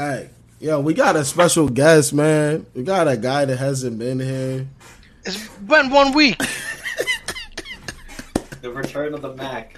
Yeah, we are back. Yo, we got a special guest, man. We got a guy that hasn't been here. It's been one week. The return of the Mac.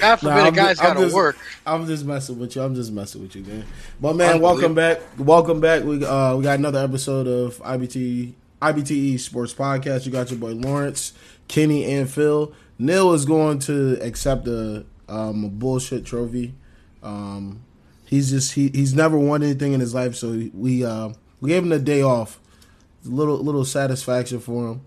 God forbid Nah, a guy's I'm got to just- work. I'm just messing with you. I'm just messing with you, man. But man, welcome back. Welcome back. We uh we got another episode of IBT IBTE E Sports Podcast. You got your boy Lawrence, Kenny, and Phil. Neil is going to accept a um a bullshit trophy. Um he's just he, he's never won anything in his life, so we uh we gave him a day off. A little little satisfaction for him.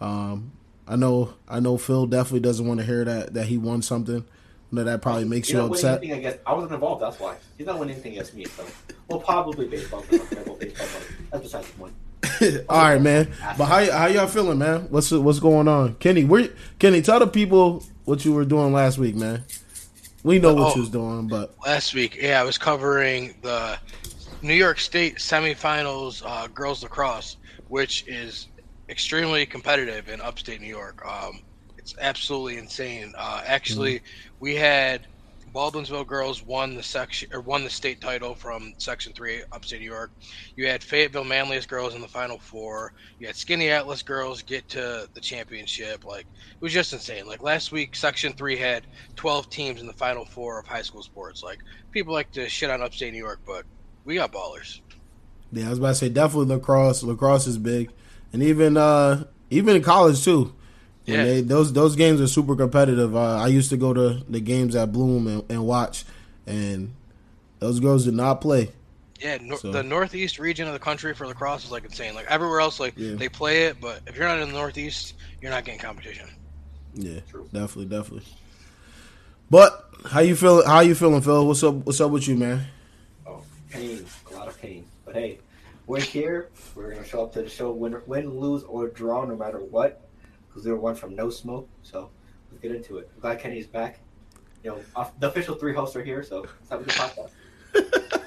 Um I know I know Phil definitely doesn't want to hear that that he won something. Know that probably makes He's you upset. anything against. I wasn't involved. That's why he's not winning anything against me. So, well, probably baseball. baseball, baseball, That's besides the point. All right, man. But how how y'all feeling, man? What's what's going on, Kenny? Where Kenny? Tell the people what you were doing last week, man. We know what Oh. you was doing, but Last week, yeah, I was covering the New York State semifinals uh, girls lacrosse, which is extremely competitive in upstate New York. Um, it's absolutely insane. Uh, actually, we had Baldwinsville girls won the section or won the state title from Section Three, upstate New York. You had Fayetteville Manlius girls in the Final Four. You had Skaneateles girls get to the championship. Like it was just insane. Like last week, Section Three had 12 teams in the Final Four of high school sports. Like people like to shit on upstate New York, but we got ballers. yeah, I was about to say definitely lacrosse. Lacrosse is big, and even uh even in college too. When Yeah. they, those those games are super competitive. Uh, I used to go to the games at Bloom and, and watch, and those girls did not play. Yeah, nor- So- the northeast region of the country for lacrosse is like insane. Like everywhere else, like Yeah. they play it, but if you're not in the northeast, you're not getting competition. Yeah, True. definitely, definitely. But how you feeling? How you feeling, Phil? What's up? What's up with you, man? Oh, pain, a lot of pain. But hey, we're here. We're gonna show up to the show, win, win, lose, or draw, no matter what. Because we were one from no smoke. So let's get into it. I'm glad Kenny's back. You know, off, the official three hosts are here, so let's have a good podcast.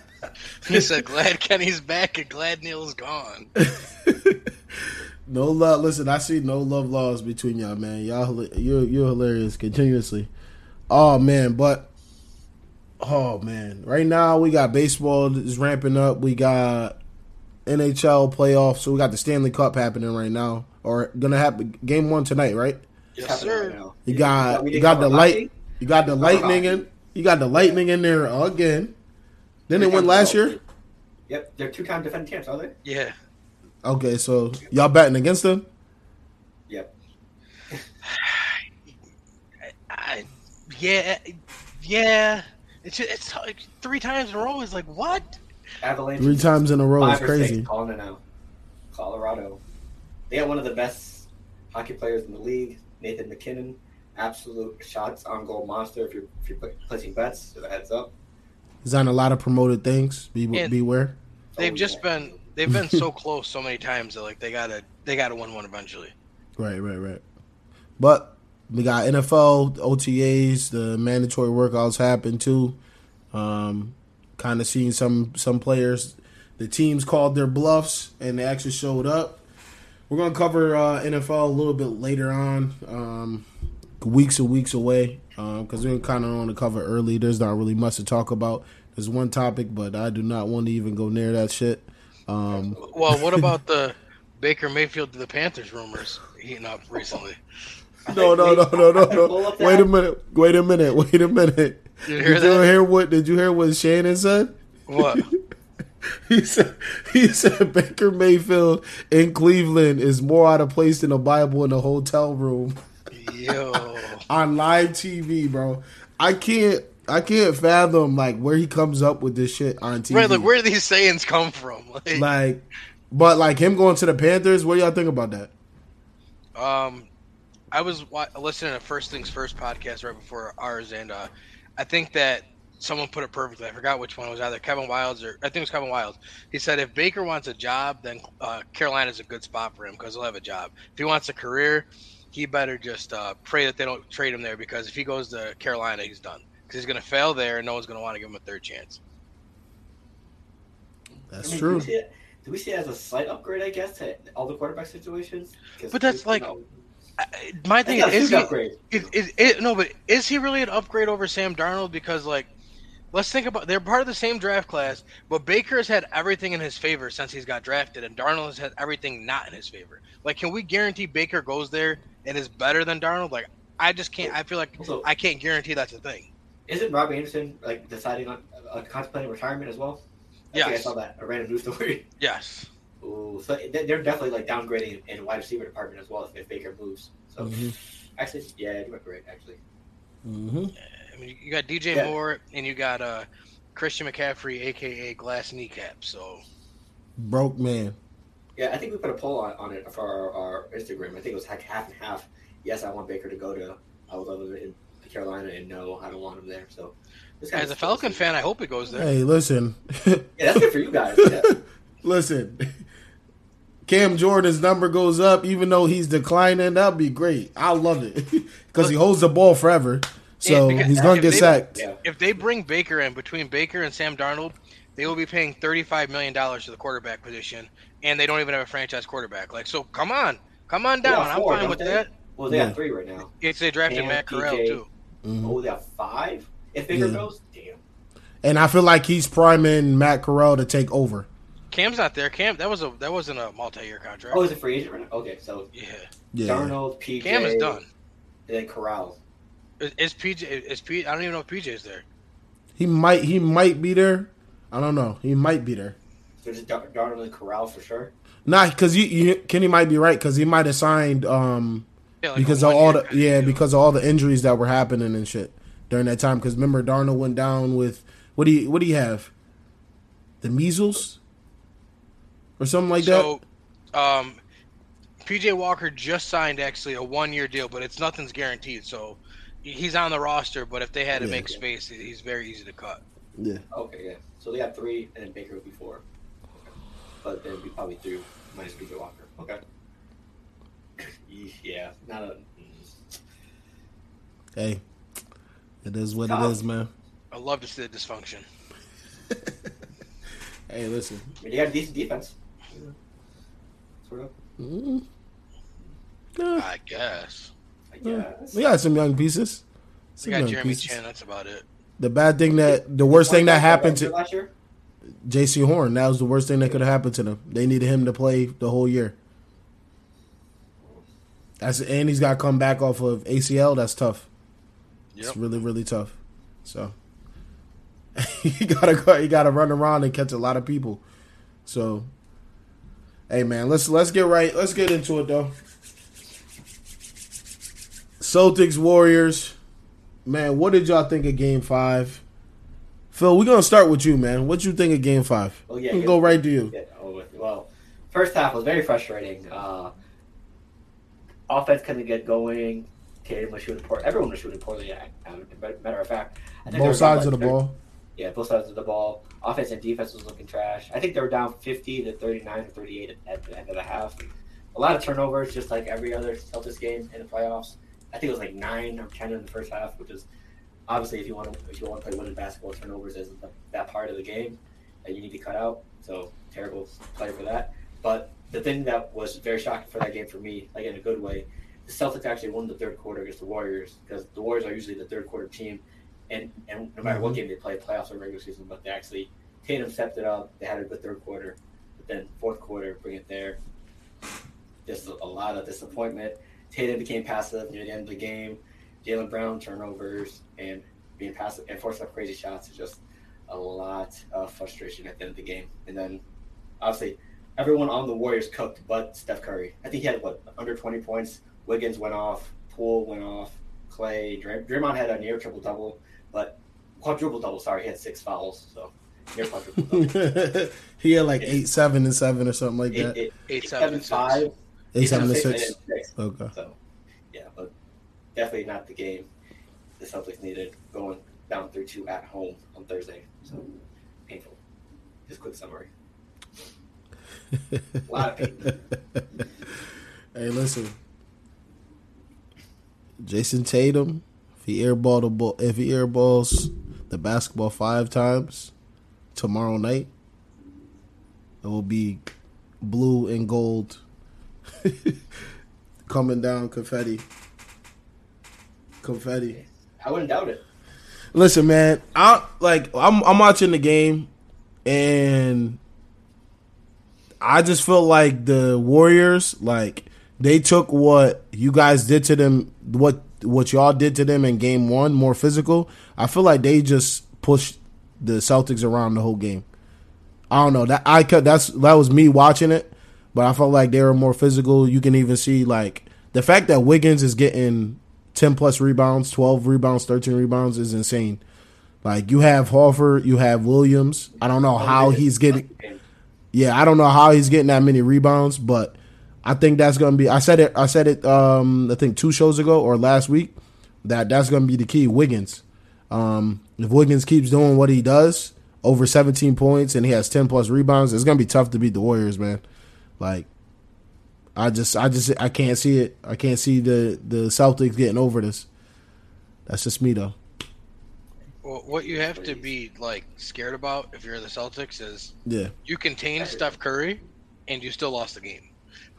He said, "Glad Kenny's back and glad Neil's gone." no love. Listen, I see no love laws between y'all, man. Y'all, you're you're hilarious continuously. Oh man, but oh man, right now we got baseball is ramping up. We got NHL playoffs, so we got the Stanley Cup happening right now, or gonna happen. Game one tonight, right? Yes, sir. right. You Yeah, got we you got the light. hockey. You got the Cover lightning in. You got the lightning in there again. Didn't it win last year? Yep, they're two-time defending champs, are they? Yeah, Okay, so y'all batting against them? Yep. I, yeah, yeah. It's just, it's like three times in a row. Is like what? Avalanche. Three times in a row is Five six, crazy. calling it out. Colorado. They got one of the best hockey players in the league, Nathan MacKinnon. Absolute shots on goal monster. If you're if you're placing bets, so the heads up. He's on a lot of promoted things. Be Yeah. beware. They've Oh, just yeah. been they've been so close so many times that like they gotta they gotta win one eventually. Right, right, right. But we got NFL OTAs. The mandatory workouts happen too. Um, kind of seeing some some players. The teams called their bluffs and they actually showed up. We're gonna cover uh, NFL a little bit later on. Um, weeks and weeks away because we're kind of on the cover early. There's not really much to talk about. There's one topic, but I do not want to even go near that shit. Um, Well, what about the Baker Mayfield to the Panthers rumors heating up recently? No, no, no, no, no, no. Wait a minute. Wait a minute. Wait a minute. Did you hear Did you hear what? Did you hear what Shannon said? What? He said he said Baker Mayfield in Cleveland is more out of place than a Bible in a hotel room Yo. on live TV, bro. I can't. I can't fathom like where he comes up with this shit on TV. Right, like where do these sayings come from? Like, Like, but like him going to the Panthers. What do y'all think about that? um, I was listening to First Things First podcast right before ours, and uh, I think that someone put it perfectly. I forgot which one it was either Kevin Wildes or I think it was Kevin Wildes. He said if Baker wants a job, then uh, Carolina's a good spot for him because he'll have a job. If he wants a career, he better just uh, pray that they don't trade him there because if he goes to Carolina, he's done. Because he's going to fail there, and no one's going to want to give him a third chance. That's I mean, true. Do we, see it, do we see it as a slight upgrade, I guess, to all the quarterback situations? But that's like- know, I- My thing is, is he, upgrade. is, is, is, no, but is he really an upgrade over Sam Darnold? Because like let's think about they're part of the same draft class, but Baker has had everything in his favor since he's got drafted, and Darnold has had everything not in his favor. Like, can we guarantee Baker goes there and is better than Darnold? Like, I just can't. I feel like I can't guarantee that's a thing. Isn't Robbie Anderson like deciding on uh, contemplating retirement as well? I think I saw that a random news story. Yes. Ooh, so they- they're definitely like downgrading in wide receiver department as well if, if Baker moves. So Mhm. actually, yeah, you might be right. Actually, Mm-hmm. I mean, you got DJ Yeah. Moore and you got uh, Christian McCaffrey, aka Glass Kneecap. So Broke man. yeah, I think we put a poll on, on it for our, our Instagram. I think it was like half and half. Yes, I want Baker to go to I would love him in Carolina, and no, I don't want him there. So as a Falcon fan, I hope it goes there. Hey, listen, yeah, that's good for you guys. Yeah. listen. Cam Jordan's number goes up, even though he's declining. That'd be great. I love it because he holds the ball forever, so Yeah, because he's gonna get they- sacked. If they bring Baker in between Baker and Sam Darnold, they will be paying thirty-five million dollars to the quarterback position, and they don't even have a franchise quarterback. Like, so come on, come on down. got I'm four, fine with they? that. Well, they Yeah. have three right now. If they drafted Cam, Matt Corral PJ. too. Mhm. Oh, they have five. If Baker Yeah. goes, damn. And I feel like he's priming Matt Corral to take over. Cam's not there. Cam, that was a that wasn't a multi-year contract. Oh, he's a free agent right now. Okay, so yeah, Yeah, Darnold, PJ, Cam is done. and then Corral. Is, is PJ? Is P? I don't even know if PJ is there. he might he might be there. I don't know. He might be there. So just Dar- Darnold and Corral for sure. Nah, because you, you Kenny might be right because he might have signed um Yeah, like because of all the one-year kind of yeah deal. because of all the injuries that were happening and shit during that time. Because remember Darnold went down with what do you what do you have? The measles or something like that. so, um, PJ Walker just signed actually a one-year deal, but it's nothing's guaranteed. So he's on the roster, but if they had to Yeah. make space, he's very easy to cut. Yeah, Okay, yeah. So they have three, and then Baker would be four. Okay. But then it'd be probably three minus PJ Walker. Okay. Yeah, not a. mm. hey, it is what Tough. it is, man. I love to see the dysfunction. Hey, listen. I mean, they got a decent defense. Sort of, Mm. Yeah, I guess I yeah. guess. we got some young pieces. we got young Jeremy pieces. Chin. That's about it. The bad thing that the worst thing that happened to last year. Jaycee Horn. That was the worst thing that could have happened to them. They needed him to play the whole year. That's and he's got to come back off of ACL. That's tough. Yep. It's really really tough. So you gotta go. You gotta run around and catch a lot of people. So hey man, let's let's get right. Let's get into it though. Celtics Warriors. Man, what did y'all think of Game Five? Phil, we're gonna start with you, man. What you think of Game Five? Oh, yeah, yeah. go right to you. Yeah, well, first half was very frustrating. Uh, offense couldn't get going. Tatum was shooting poor. Everyone was shooting poorly. Matter of fact, I think Both sides of the ball. Yeah, both sides of the ball. Offense and defense was looking trash. I think they were down 50 to 39 to 38 at the end of the half. A lot of turnovers, just like every other Celtics game in the playoffs. I think it was like nine or 10 in the first half, which is obviously if you want to if you want to play winning basketball, turnovers is the, that part of the game that you need to cut out. So terrible play for that. But the thing that was very shocking for that game for me, like in a good way, the Celtics actually won the third quarter against the Warriors because the Warriors are usually the third quarter team and and no matter what game they play, playoffs or regular season, but they actually Tatum stepped it up. They had a good third quarter, but then fourth quarter, bring it there. Just a, a lot of disappointment. Tatum became passive near the end of the game. Jaylen Brown turnovers and being passive and forcing up crazy shots is just a lot of frustration at the end of the game. And then obviously everyone on the Warriors cooked, but Steph Curry. I think he had what under twenty points. Wiggins went off. Poole went off. Clay, Dray- Draymond had a near triple double, but quadruple double. Sorry, he had six fouls, so near quadruple double. he had like eight, seven, and seven or something like eight, that. eight, Eight, eight, seven, seven, and six. five, Eight, seven, and and six. six. Okay. So, yeah, but definitely not the game the Celtics needed going down three two at home on Thursday. So painful. Just quick summary. A lot of pain. hey, listen. Jayson Tatum, if he airball the ball, if he airballs the basketball five times tomorrow night, it will be blue and gold coming down confetti. Confetti. I wouldn't doubt it. Listen, man, I like I'm I'm watching the game, and I just feel like the Warriors, like they took what you guys did to them, what what y'all did to them in Game One, more physical. I feel like they just pushed the Celtics around the whole game. I don't know that I cut that's that was me watching it, but I felt like they were more physical. You can even see like the fact that Wiggins is getting ten plus rebounds, twelve rebounds, thirteen rebounds is insane. Like you have Horford, you have Williams. I don't know oh, how he's getting. Yeah, I don't know how he's getting that many rebounds, but I think that's going to be. I said it. I said it. Um, I think two shows ago or last week that that's going to be the key. Wiggins. Um, if Wiggins keeps doing what he does, over 17 points and he has 10 plus rebounds, it's gonna be tough to beat the Warriors, man. Like, I just, I just, I can't see it. I can't see the the Celtics getting over this. That's just me, though. Well, what you have to be like scared about if you're the Celtics is yeah, you contained Steph Curry, and you still lost the game.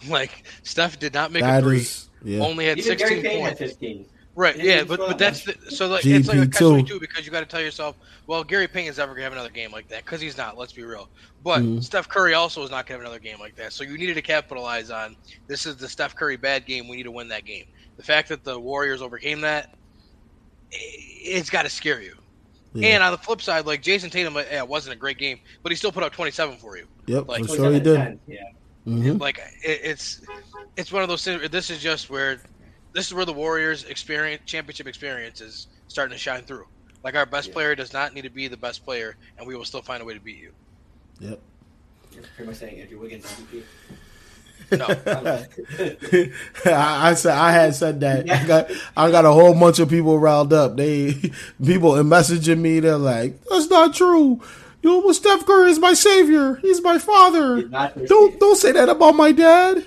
Like Steph did not make that a three, is, yeah. only had Even 16 points. 15. Right, yeah, but but that's the, so like it's like a catch twenty two because you got to tell yourself, well, Gary Payton is never gonna have another game like that because he's not. Let's be real. But mm-hmm. Steph Curry also is not gonna have another game like that. So you needed to capitalize on this is the Steph Curry bad game. We need to win that game. The fact that the Warriors overcame that, it's got to scare you. Yeah. And on the flip side, like Jayson Tatum, yeah, it wasn't a great game, but he still put up twenty seven for you. Yep, like for sure he did. Yeah. Mm-hmm. Like it, it's it's one of those things. This is just where this is where the Warriors' experience, championship experience, is starting to shine through. Like our best yeah. player does not need to be the best player, and we will still find a way to beat you. Yep. You're pretty much saying Andrew Wiggins MVP. No, I, I, said I had said that. I got I got a whole bunch of people riled up. They people are messaging me. They're like, "That's not true." You know, well, Steph Curry is my savior. He's my father. Don't don't say that about my dad.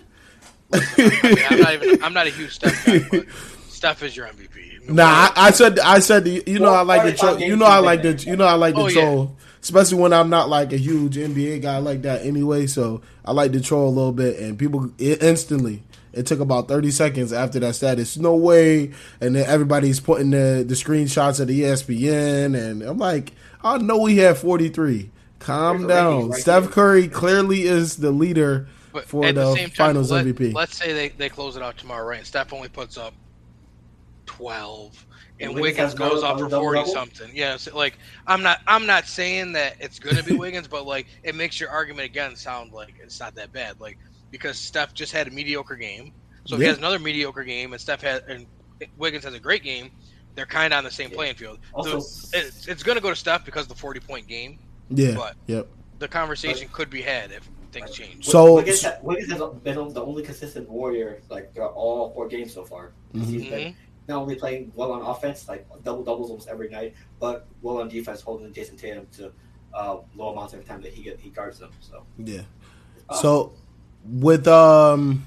I am not even. I'm not a huge Steph guy, but Steph is your MVP. Nah, I, I said. I said. You know, I like the troll. You know, I like the. You know, I like the oh, troll. Yeah. Especially when I'm not like a huge NBA guy like that anyway. So I like to troll a little bit, and people it, instantly. It took about 30 seconds after that status. No way. And then everybody's putting the, the screenshots of the ESPN. And I'm like, I know he had 43. Calm down. Right Steph Curry clearly is the leader but for the, the Finals time, MVP. Let, us say they, they close it out tomorrow, right? And Steph only puts up twelve, and, and Wiggins, goes off for forty something. Yeah, so like I'm not I'm not saying that it's going to be Wiggins, but like it makes your argument again sound like it's not that bad. Like because Steph just had a mediocre game, so if yeah. he has another mediocre game, and Steph has and Wiggins has a great game, they're kind of on the same yeah. playing field. Also, so it's, it's going to go to Steph because the forty point game. Yeah. But yep. the conversation but, could be had if things change. So Wiggins, Wiggins has been the only consistent warrior like all four games so far. Mm-hmm. He's been not only playing well on offense, like double doubles almost every night, but well on defense, holding Jayson Tatum to uh, low amounts every time that he get he guards them. So yeah. so with um,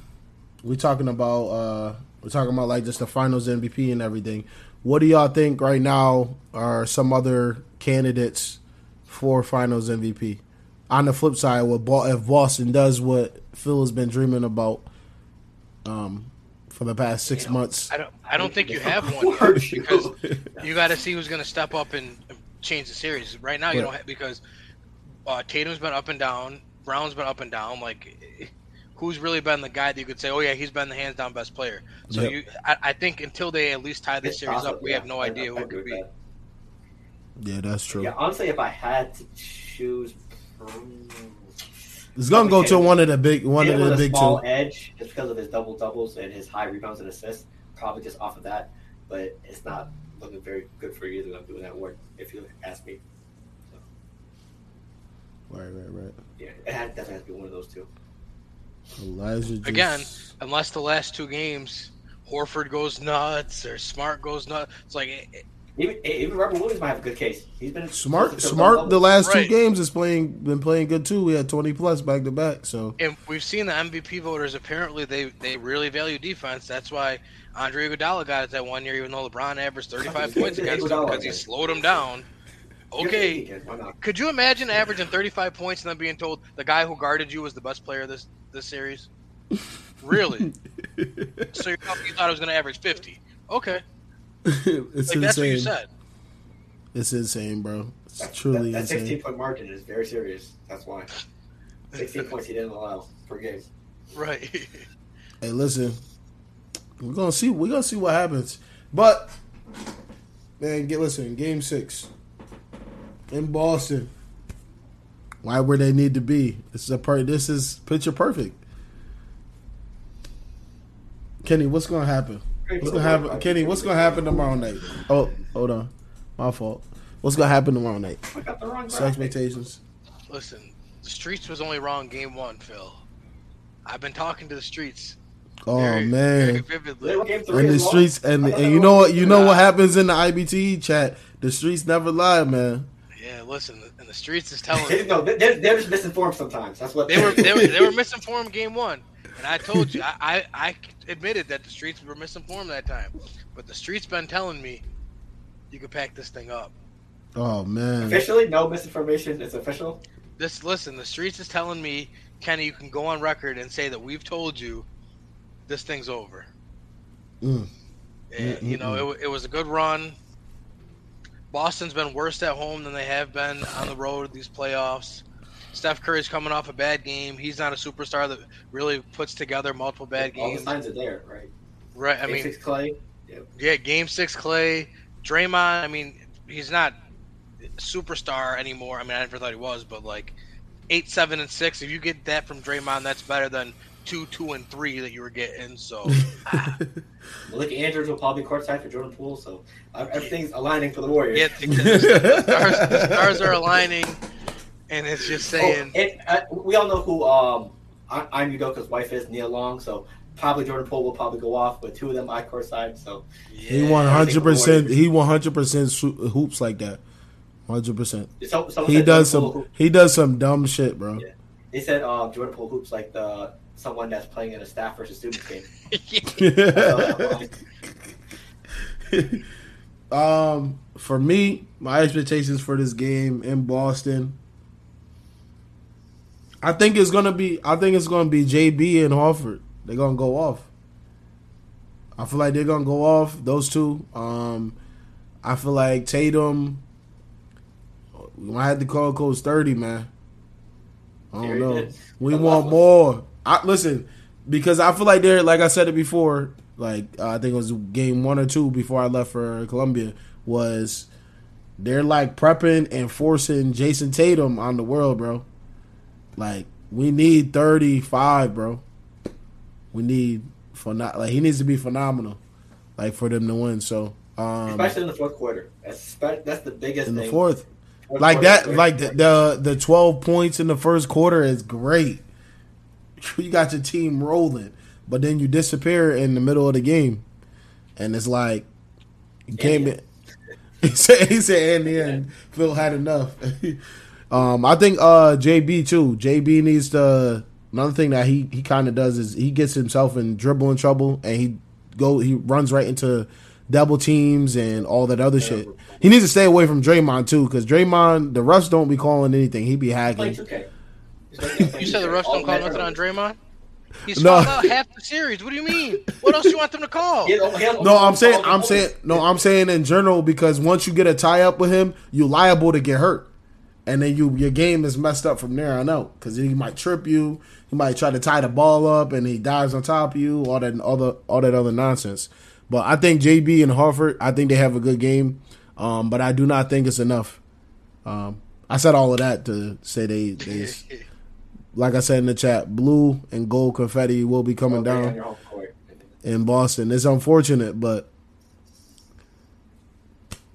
we're talking about uh, we're talking about like just the finals MVP and everything. What do y'all think right now are some other candidates for finals MVP? on the flip side, what if Boston does what Phil has been dreaming about um, for the past six you know, months? I don't. I don't think you have one yet because you got to see who's going to step up and change the series. Right now, you right. don't have, because uh, Tatum's been up and down, Brown's been up and down. Like, who's really been the guy that you could say, oh yeah, he's been the hands down best player. So yep. you, I, I, think until they at least tie this it's series possible, up, we yeah. have no idea who it could be. That. Yeah, that's true. Yeah, honestly, if I had to choose it's gonna go to one of the big one of the big small two. edge just because of his double doubles and his high rebounds and assists. Probably just off of that, but it's not looking very good for either of them doing that work. If you ask me. So. Right, right, right. Yeah, it had, definitely has to be one of those two. Elijah just... again, unless the last two games Horford goes nuts or Smart goes nuts. It's like it, even, even Robert Williams might have a good case. He's been smart. Smart. The last right. two games is playing been playing good too. We had twenty plus back to back. So and we've seen the MVP voters. Apparently, they they really value defense. That's why Andre Iguodala got it that one year, even though LeBron averaged thirty five points against him because he slowed him down. Okay, could you imagine averaging thirty five points and then being told the guy who guarded you was the best player this this series? Really? so you thought it was going to average fifty? Okay. it's like, insane. That's what you said. It's insane, bro. It's that, truly that, that insane. 16 point margin is very serious. That's why. 16 points he didn't allow per game. Right. Hey, listen, we're gonna see. We're gonna see what happens. But man, get listen. Game six in Boston. Why where they need to be? This is a part. This is picture perfect. Kenny, what's gonna happen? What's gonna happen, Kenny? What's gonna happen tomorrow night? Oh, hold on, my fault. What's gonna happen tomorrow night? So expectations. Listen, the streets was only wrong game one, Phil. I've been talking to the streets. Oh very, man, very in the streets, and, and you know what? You know what happens in the IBT chat? The streets never lie, man. Yeah, listen, and the streets is telling. no, they're, they're just misinformed sometimes. That's what they were. They were, they were misinformed game one, and I told you, I, I, I admitted that the streets were misinformed that time, but the streets been telling me you can pack this thing up. Oh man! Officially, no misinformation. It's official. This listen, the streets is telling me, Kenny, you can go on record and say that we've told you this thing's over. Mm. And, you know, it, it was a good run. Boston's been worse at home than they have been on the road these playoffs. Steph Curry's coming off a bad game. He's not a superstar that really puts together multiple bad games. All the signs are there, right? Right. I game mean, six Clay. Yep. Yeah, game six Clay. Draymond. I mean, he's not superstar anymore. I mean, I never thought he was, but like eight, seven, and six. If you get that from Draymond, that's better than two, two, and three that you were getting. So, Malika Andrews will probably be courtside for Jordan Poole. So uh, everything's aligning for the Warriors. Yeah, the stars, the stars are aligning, and it's just oh, saying. Oh, and, uh, we all know who um, Ime Udoka's wife is, Nia Long. So probably Jordan Poole will probably go off, with two of them I courtside. So yeah. he one hundred percent. He one hundred percent hoops like that. Hundred percent. So, He does some. He does some dumb shit, bro. Yeah. They said uh, Jordan Poole hoops like the someone that's playing in a staff versus student game. um, for me, my expectations for this game in Boston. I think it's gonna be. I think it's gonna be JB and Horford. They're gonna go off. I feel like they're gonna go off. Those two. Um, I feel like Tatum. I had to call Coach thirty, man. I don't know. We want more. I listen because I feel like they're like I said it before. Like uh, I think it was game one or two before I left for Columbia was they're like prepping and forcing Jayson Tatum on the world, bro. Like we need thirty five, bro. We need for not like he needs to be phenomenal, like for them to win. So um, especially in the fourth quarter, that's that's the biggest in the fourth. fourth like that, like the, the the twelve points in the first quarter is great. you got your team rolling, but then you disappear in the middle of the game, and it's like you came in. He said, "He said in the end, Phil had enough." um, I think uh, JB too. JB needs to. Another thing that he he kind of does is he gets himself in dribbling trouble, and he go he runs right into double teams and all that other shit. He needs to stay away from Draymond too, because Draymond, the refs don't be calling anything. He be hacking. Okay. You said the refs don't call nothing on Draymond. He's no. out half the series. What do you mean? What else do you want them to call? no, I'm saying, I'm saying, no, I'm saying in general because once you get a tie up with him, you're liable to get hurt, and then you your game is messed up from there on out because he might trip you, he might try to tie the ball up, and he dives on top of you, all that other all that other nonsense. But I think JB and Horford, I think they have a good game, um, but I do not think it's enough. Um, I said all of that to say they they like I said in the chat, blue and gold confetti will be coming down in Boston. It's unfortunate, but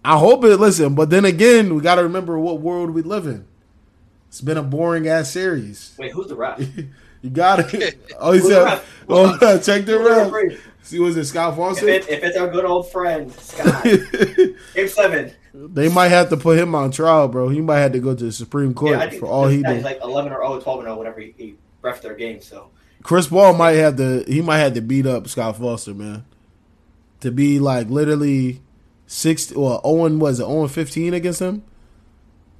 I hope it. Listen, but then again, we got to remember what world we live in. It's been a boring ass series. Wait, who's the ref? you got it. Oh, he said, "Oh, check the ref." See, was it Scott Foster? If, it, if it's our good old friend Scott, Game Seven. They might have to put him on trial, bro. He might have to go to the Supreme Court yeah, for all he did. Like eleven or 0, 12 or 0, whatever he, he ref their game. So Chris Paul might have to. He might have to beat up Scott Foster, man. To be like literally six or Owen was it oh Owen fifteen against him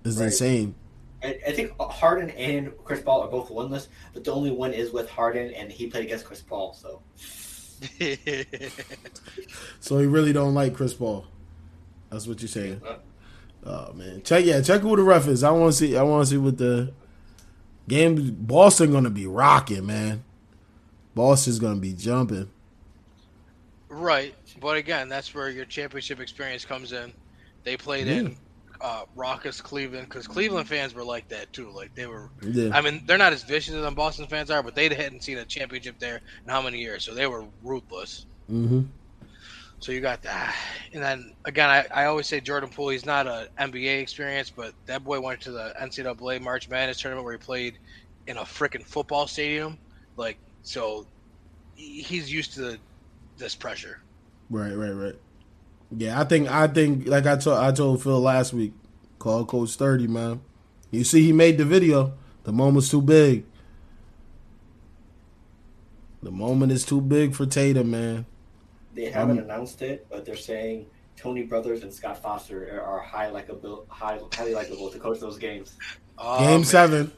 is right. insane. I, I, think Harden and Chris Paul are both winless, but the only one is with Harden, and he played against Chris Paul. So, so he really don't like Chris Paul. That's what you're saying. Oh man, check yeah, check who the ref is. I want to see. I want to see what the game. Boston gonna be rocking, man. Boston's gonna be jumping. Right, but again, that's where your championship experience comes in. They played yeah. in uh, raucous Cleveland because Cleveland fans were like that too. Like they were. Yeah. I mean, they're not as vicious as Boston fans are, but they hadn't seen a championship there in how many years, so they were ruthless. Mm-hmm. So you got that, and then again, I, I always say Jordan Poole. He's not an NBA experience, but that boy went to the NCAA March Madness tournament where he played in a freaking football stadium. Like so, he's used to this pressure. Right, right, right. Yeah, I think I think like I told I told Phil last week, call Coach Thirty, man. You see, he made the video. The moment's too big. The moment is too big for Tatum, man. They haven't um, announced it, but they're saying Tony Brothers and Scott Foster are high likable, high, highly likable to coach those games. Oh, game man. seven.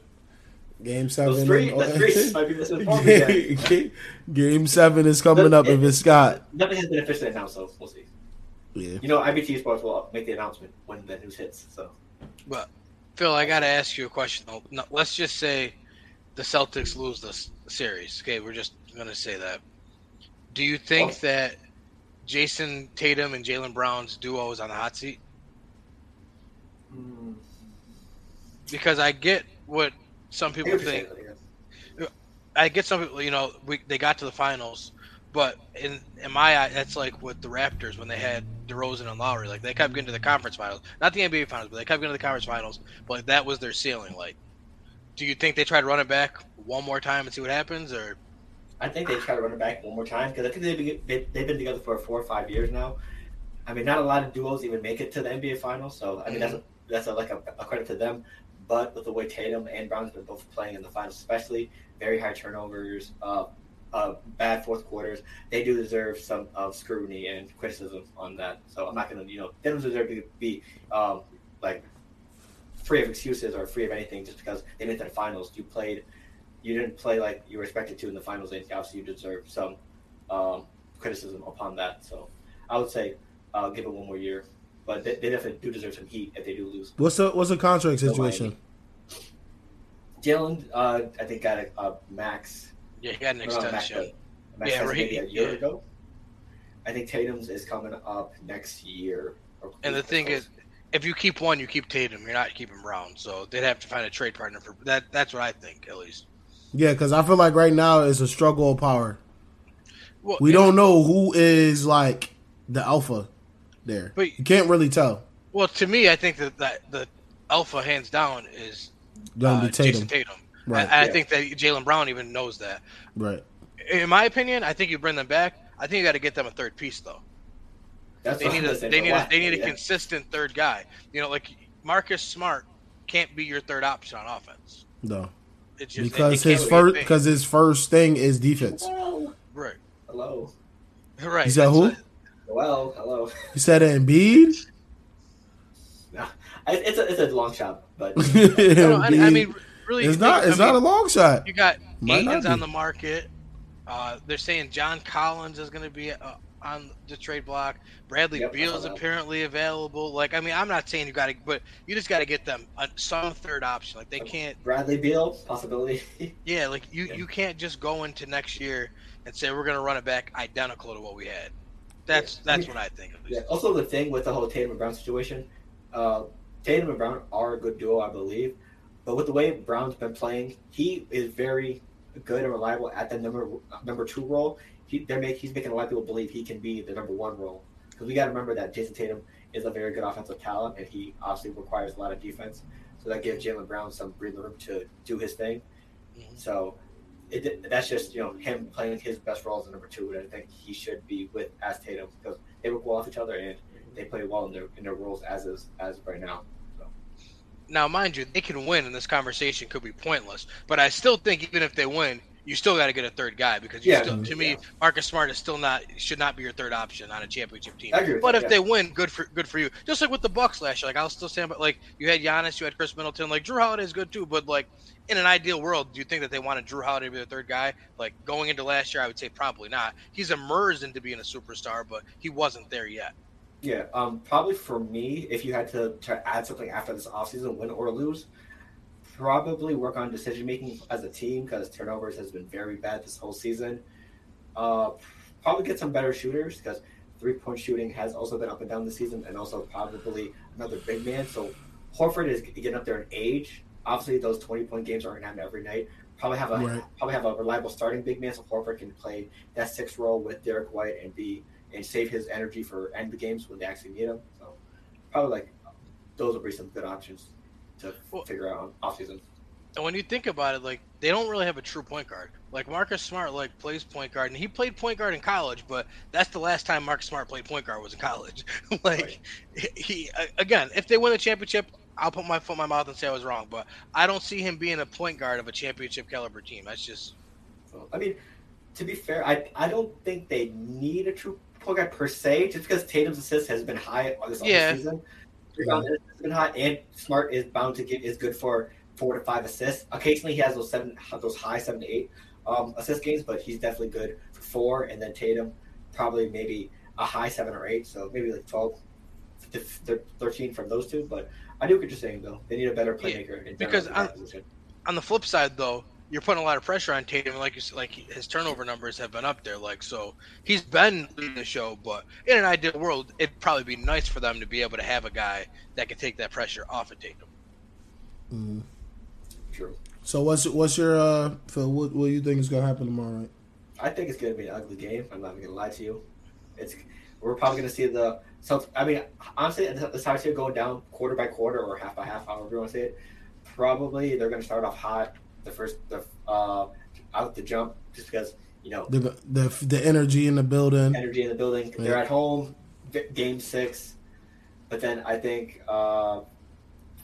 Game seven. Those three, and, three might be game, game seven is coming but up it, if it's Scott. Nothing has been officially announced, so we'll see. Yeah. You know, IBT Sports will make the announcement when the news hits. So. But Phil, I got to ask you a question though. No, let's just say the Celtics lose this series. Okay, we're just gonna say that. Do you think oh. that Jayson Tatum and Jaylen Brown's duo is on the hot seat? Mm. Because I get what some people think. I get some people, you know, we, they got to the finals, but in in my eye, that's like with the Raptors when they had DeRozan and Lowry. Like they kept getting to the conference finals, not the NBA finals, but they kept getting to the conference finals. But like, that was their ceiling. Like, do you think they try to run it back one more time and see what happens, or? I think they try to run it back one more time because I think they've been, they've been together for four or five years now. I mean, not a lot of duos even make it to the NBA finals, so I mean mm-hmm. that's a, that's a, like a, a, credit to them. But with the way Tatum and Brown's been both playing in the finals, especially very high turnovers, uh, uh, bad fourth quarters, they do deserve some of scrutiny and criticism on that. So I'm not gonna, you know, they don't deserve to be um, like free of excuses or free of anything just because they made the finals. You played you didn't play like you were expected to in the finals. And obviously, you deserve some um, criticism upon that. So I would say uh, give it one more year, but they, they, definitely do deserve some heat if they do lose. What's the what's the contract situation? Jaylen, uh, I think got a, a, max. Yeah, he got an extension. Max, max yeah, right. a year yeah. ago. I think Tatum's is coming up next year. And the thing is, if you keep one, you keep Tatum. You're not keeping Brown, so they'd have to find a trade partner for that. That's what I think, at least. Yeah, because I feel like right now it's a struggle of power. Well, we don't know who is like the alpha there. But you can't really tell. Well, to me, I think that, that the alpha hands down is uh, Tatum. Jayson Tatum. Right. I, I think that Jaylen Brown even knows that. Right. In my opinion, I think you bring them back. I think you got to get them a third piece though. That's they need a they need a, they need a yeah. consistent third guy. You know, like Marcus Smart can't be your third option on offense. No. Just, because his first because his first thing is defense. Hello. Right. Hello. Right. You said who? Well, hello. You said Embiid. No, it's a it's a long shot, but no, I, I, mean, really, it's not it's I not mean, a long shot. You got Might on the market. Uh, they're saying John Collins is going to be uh, on the trade block. Bradley yep, Beal is apparently available. Like, I mean, I'm not saying you got to, but you just got to get them a, some third option. Like, they can't. Bradley Beal possibility. yeah, like you yeah. you can't just go into next year and say we're going to run it back identical to what we had. That's yeah. that's I mean, what I think. Yeah. Also, the thing with the whole Tatum and Brown situation, uh, Tatum and Brown are a good duo, I believe. But with the way Brown's been playing, he is very good and reliable at the number number two role he, they're make, he's making a lot of people believe he can be the number one role. Because we got to remember that Jayson Tatum is a very good offensive talent, and he obviously requires a lot of defense. So that gives Jaylen Brown some breathing room to do his thing. Mm-hmm. So it, that's just you know him playing his best role as a number two, and I think he should be with as Tatum because they work well off each other and they play well in their in their roles as is as right now. So. Now, mind you, they can win, and this conversation could be pointless. But I still think even if they win, you still got to get a third guy because yeah, still, to me, yeah. Marcus Smart is still not should not be your third option on a championship team. But if yeah. they win, good for good for you. Just like with the Bucks last year, like I'll still stand, but like you had Giannis, you had Khris Middleton, like Jrue Holiday is good too. But like in an ideal world, do you think that they wanted Jrue Holiday to be the third guy? Like going into last year, I would say probably not. He's emerged into being a superstar, but he wasn't there yet. Yeah, um, probably for me, if you had to, to add something after this offseason, win or lose, probably work on decision making as a team because turnovers has been very bad this whole season. Uh, probably get some better shooters because three point shooting has also been up and down this season, and also probably another big man. So Horford is getting up there in age. Obviously, those twenty point games aren't happening every night. Probably have a right. probably have a reliable starting big man, so Horford can play that six role with Derrick White and be and save his energy for end the games when they actually need him. So probably like those would be some good options to well, figure out on off season. And when you think about it, like they don't really have a true point guard. Like Marcus Smart, like plays point guard, and he played point guard in college, but that's the last time Marcus Smart played point guard was in college. like right. he again, if they win the championship, I'll put my foot in my mouth and say I was wrong, but I don't see him being a point guard of a championship caliber team. That's just. I mean, to be fair, I I don't think they need a true point guard per se, just because Tatum's assist has been high this yeah. season. Has been high, and Smart is bound to get is good for four to five assists. Occasionally, he has those seven, those high seven to eight um, assist games, but he's definitely good for four. And then Tatum, probably maybe a high seven or eight, so maybe like 12, 13 from those two. But I do what you're saying, though. They need a better playmaker. Yeah, because on, on the flip side, though, you're putting a lot of pressure on Tatum. Like you like his turnover numbers have been up there. Like so, he's been leading the show. But in an ideal world, it'd probably be nice for them to be able to have a guy that can take that pressure off of Tatum. Mm. True. So what's what's your uh Phil? What what do you think is gonna happen tomorrow night? I think it's gonna be an ugly game. I'm not gonna lie to you. It's we're probably gonna see the so I mean honestly the time to go down quarter by quarter or half by half, however you want to say it. Probably they're gonna start off hot the first the uh out the jump just because you know the the the energy in the building energy in the building. Yeah. They're at home, game six, but then I think uh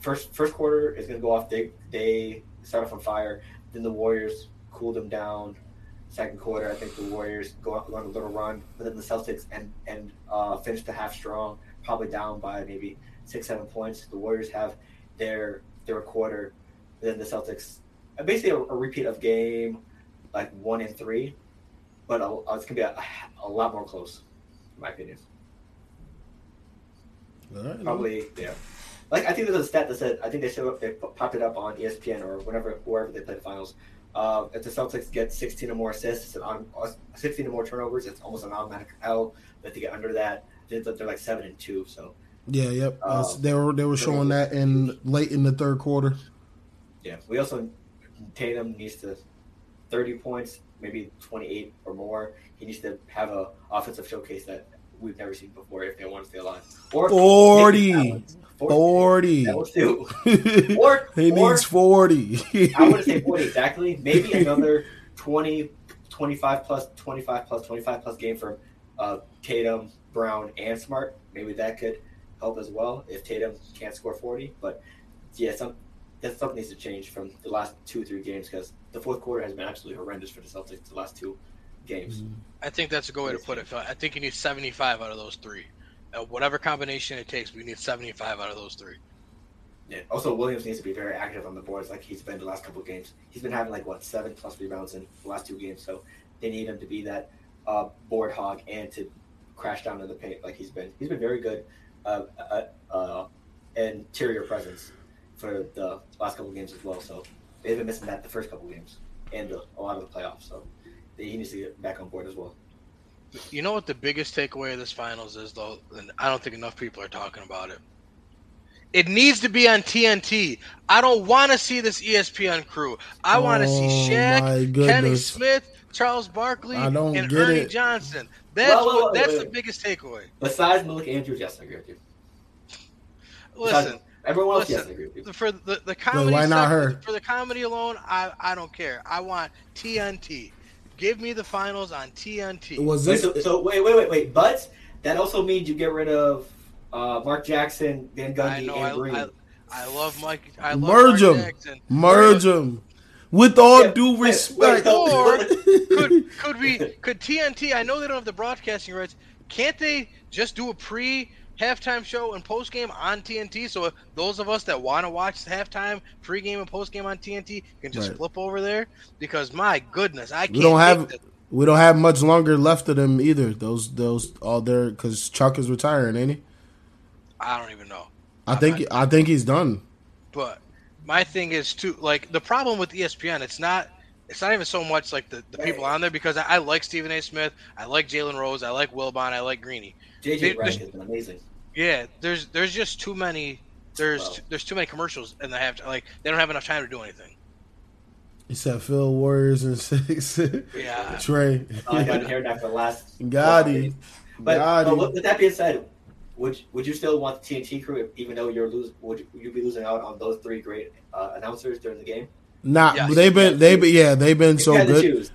first first quarter is going to go off. They they start off on fire. Then the Warriors cool them down. Second quarter, I think the Warriors go on a little run, but then the Celtics and and uh, finish the half strong, probably down by maybe six seven points. The Warriors have their their quarter, then the Celtics basically a, a repeat of game like one and three, but a, it's gonna be a, a lot more close, in my opinion. Right. Probably, yeah like I think there's a stat that said I think they showed they popped it up on ESPN or whatever wherever they play the finals. Uh, if the Celtics get 16 or more assists, on, uh, 16 or more turnovers, it's almost an automatic L. But to get under that, they're, they're like seven and two. So yeah, yep. Um, they were they were showing that in late in the third quarter. Yeah, we also Tatum needs to 30 points, maybe 28 or more. He needs to have a offensive showcase that we've never seen before if they want to stay alive. Or 40. 40. 40. or, he or, needs 40. I want to say 40 exactly. Maybe another 20, 25 plus, 25 plus, 25 plus game from uh, Tatum, Brown, and Smart. Maybe that could help as well if Tatum can't score 40. But yeah, some, that stuff needs to change from the last two, or three games because the fourth quarter has been absolutely horrendous for the Celtics the last two games. Mm-hmm. I think that's a good way to put it. I think you need 75 out of those three. Uh, whatever combination it takes, we need 75 out of those three. Yeah. Also, Williams needs to be very active on the boards, like he's been the last couple of games. He's been having like what seven plus rebounds in the last two games, so they need him to be that uh, board hog and to crash down in the paint like he's been. He's been very good uh, uh, uh interior presence for the last couple of games as well. So they've been missing that the first couple of games and a lot of the playoffs. So he needs to get back on board as well. You know what the biggest takeaway of this finals is, though, and I don't think enough people are talking about it. It needs to be on TNT. I don't want to see this ESPN crew. I oh, want to see Shaq, Kenny Smith, Charles Barkley, and Ernie it. Johnson. That's well, well, what. Wait, that's wait. the biggest takeaway. Besides Malika Andrews, yes, I agree with you. Listen, Besides, everyone else, listen, yes, I agree with you. For the the comedy, why not her? For the comedy alone, I I don't care. I want TNT. Give me the finals on TNT. Was this? Wait, so, so, wait, wait, wait, wait. But that also means you get rid of uh, Mark Jackson, Van Gundy, and I, Green. I, I, love Mike. I love Merge Mark them. Jackson. Merge them. With all yeah, due respect, or could could we could TNT? I know they don't have the broadcasting rights. Can't they just do a pre halftime show and post game on TNT. So those of us that want to watch halftime, pregame, and post game on TNT can just right. flip over there. Because my goodness, I can't. We don't have. We don't have much longer left of them either. Those those all there because Chuck is retiring, ain't he? I don't even know. I think I think he's done. But my thing is too like the problem with ESPN. It's not. It's not even so much like the, the people on there because I, I like Stephen A. Smith, I like Jalen Rose, I like Wilbon, I like Greeny. JJ Redick has been amazing. Yeah, there's there's just too many there's Wow. there's too many commercials and they have to, like they don't have enough time to do anything. He said Phil Warriors and six. Yeah. Trey. Oh, I got heard after the last. Got. But, Got but with with that being said, would would you still want the TNT crew, if- even though you're lose? Would you, would you be losing out on those three great uh, announcers during the game? Nah, Yes. they've been they been yeah they've been so you had to good.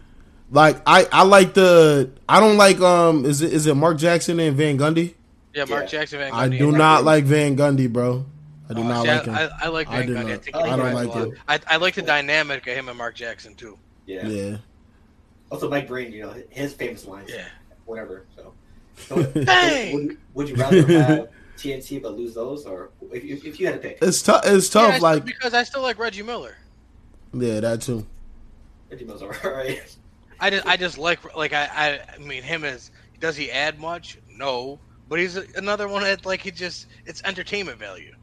Like I I like the I don't like um is it is it Mark Jackson and Van Gundy? Yeah, Mark Yeah. Jackson, Van Gundy. I do not Green. like Van Gundy, bro. I do Oh, not see, like him. I, I like Van do Gundy. I not. think I don't like a lot. him. I, I like the dynamic of him and Mark Jackson too. yeah. yeah. Also, Mike Breen, you know his famous lines, Yeah. whatever. So, so would, would you rather have TNT but lose those, or if, if, if you had to pick? It's tough. It's Yeah, I tough. still- like because I still like Reggie Miller. Yeah, that too. Reggie alright. I just I just like like I I, I mean him as does he add much? No, but he's another one that like he just it's entertainment value.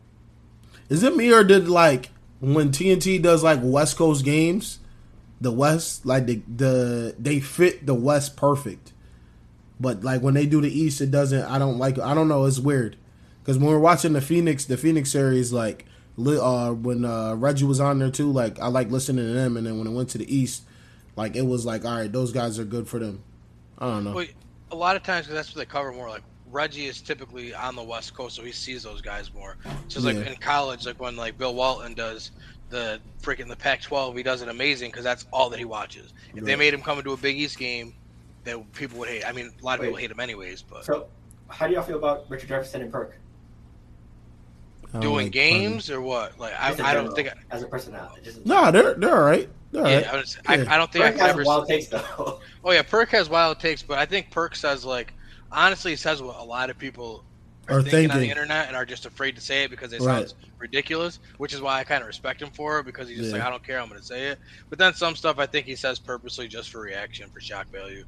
Is it me or did like when TNT does like West Coast games, the West like the the they fit the West perfect, but like when they do the East, it doesn't. I don't like. I don't know. It's weird because when we're watching the Phoenix, the Phoenix series, like li- uh when uh Reggie was on there too, like I like listening to them, and then when it went to the East, like it was like all right, those guys are good for them. I don't know. Well, a lot of times 'cause that's what they cover more. Like Reggie is typically on the West Coast, so he sees those guys more. Just like Yeah. in college, like when like Bill Walton does the freaking the Pac-12, he does it amazing because that's all that he watches. If they made him come into a Big East game, that people would hate. I mean, a lot of Wait. people hate him anyways, but So, how do y'all feel about Richard Jefferson and Perk I don't doing like games or what? Like I, Just I don't general, think. as a personality? Just in No, they're they're all right. They're all yeah, right. I, was, Yeah. I don't think I Perk can has ever. wild takes though. Oh yeah, Perk has wild takes, but I think Perk says like honestly, says what a lot of people are, Are thinking, on the internet and are just afraid to say it because it Right. sounds ridiculous. Which is why I kind of respect him for it because he's just Yeah. like I don't care, I'm going to say it. But then some stuff I think he says purposely just for reaction, for shock value.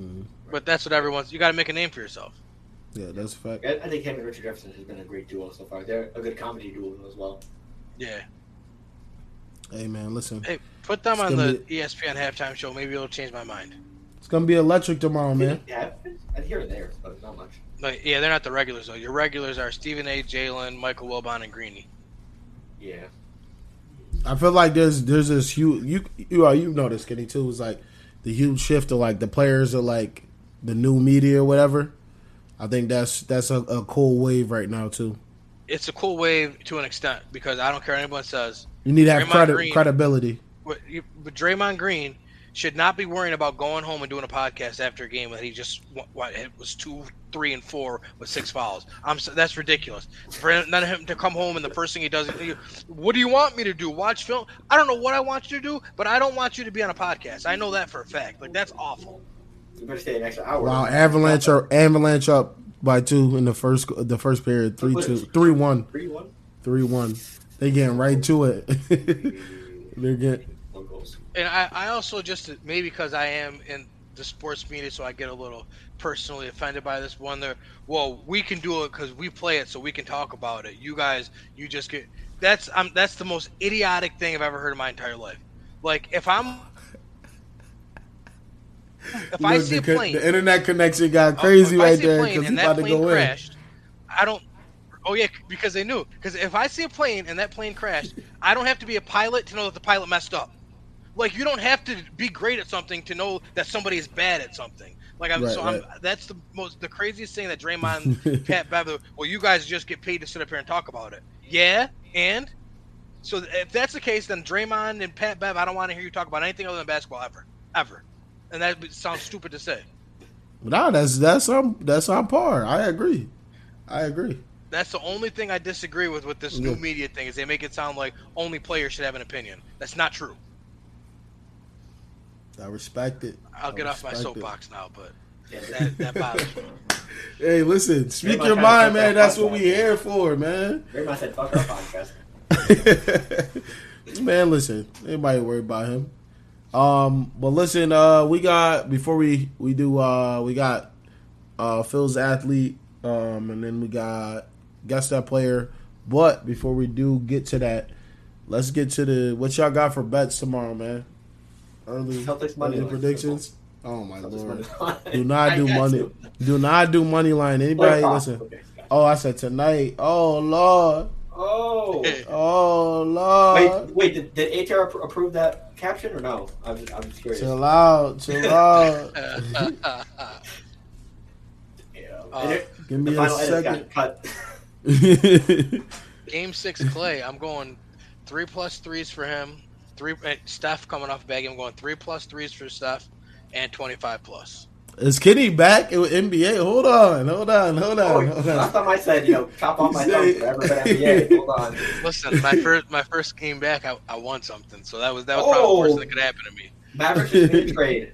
Mhm. But that's what everyone's. You got to make a name for yourself. Yeah, that's a fact. I I think him and Richard Jefferson has been a great duo so far. They're a good comedy duo as well. Yeah. Hey man, listen, Hey, put them on the E ESPN halftime show. Maybe it'll change my mind. it's gonna be electric tomorrow, man. Yeah, I hear it there, but not much. Like, yeah, they're not the regulars though. Your regulars are Stephen A. Jalen, Michael Wilbon, and Greeny. Yeah. I feel like there's there's this huge you you are you know this Kenny too. It's like the huge shift of like the players are like the new media or whatever. I think that's that's a, a cool wave right now too. It's a cool wave to an extent because I don't care what anyone says. You need to have Draymond credi- Green. credibility. But, but Draymond Green should not be worrying about going home and doing a podcast after a game that he just what, it was two, three, and four with six fouls. I'm s- that's ridiculous. For him- none of him to come home and the first thing he does, is, what do you want me to do? Watch film? I don't know what I want you to do, but I don't want you to be on a podcast. I know that for a fact. Like that's awful. You better stay an extra hour. Wow, Avalanche are Avalanche up by two in the first the first period, three two, three one, Three one. three one. They getting right to it. They're getting And I, I also just maybe because I am in the sports media, so I get a little personally offended by this one. There, well, we can do it because we play it, so we can talk about it. You guys, you just get that's um that's the most idiotic thing I've ever heard in my entire life. Like if I'm if I see a the, plane, the internet connection got Oh, crazy I right there because he's that about to plane go crashed, I don't. Oh yeah, because they knew. Because if I see a plane and that plane crashed, I don't have to be a pilot to know that the pilot messed up. Like you don't have to be great at something to know that somebody is bad at something. Like I'm Right, so right. I'm that's the most the craziest thing that Draymond, Pat Bev. Well, you guys just get paid to sit up here and talk about it. Yeah, and so if that's the case, then Draymond and Pat Bev, I don't want to hear you talk about anything other than basketball ever, ever. And that sounds stupid to say. in. Nah, that's that's on that's on par. I agree. I agree. That's the only thing I disagree with with this new media thing is they make it sound like only players should have an opinion. That's not true. I respect it. I'll I get off my respect it. soapbox now, but Yeah, that, that bothers me. Hey, listen, speak Everybody your mind, man. that That's what we here for, man. Raymond said, "Fuck our podcast." man, listen, anybody worry about him. Um, but listen, uh, we got before we we do uh we got uh Phil's athlete, um, and then we got guess that player. But before we do get to that, let's get to the what y'all got for bets tomorrow, man. Early, Celtics money early predictions. Oh my Celtics lord! Do not do money. to. Do not do money line. Anybody Player listen? Okay. Oh, I said tonight. Oh lord. Oh. Oh lord. Wait, wait. Did, did ATR appro- approve that caption or no? I'm just, I'm just curious. Chill out. Chill out. Yeah. Uh, Give me a second. cut. Game six, Klay. I'm going three plus threes for him. Three. eh, Steph coming off bag. I'm going three plus threes for Steph, and 25 plus. Is Kenny back with NBA? Hold on. Hold on. Hold Oh, on. Hold last on. time I said, you know, chop off my You thumb say- forever, but NBA. Hold on. Listen, my first my first game back, I, I won something. So that was that was probably the worst Oh. that could happen to me. Mavericks just made a.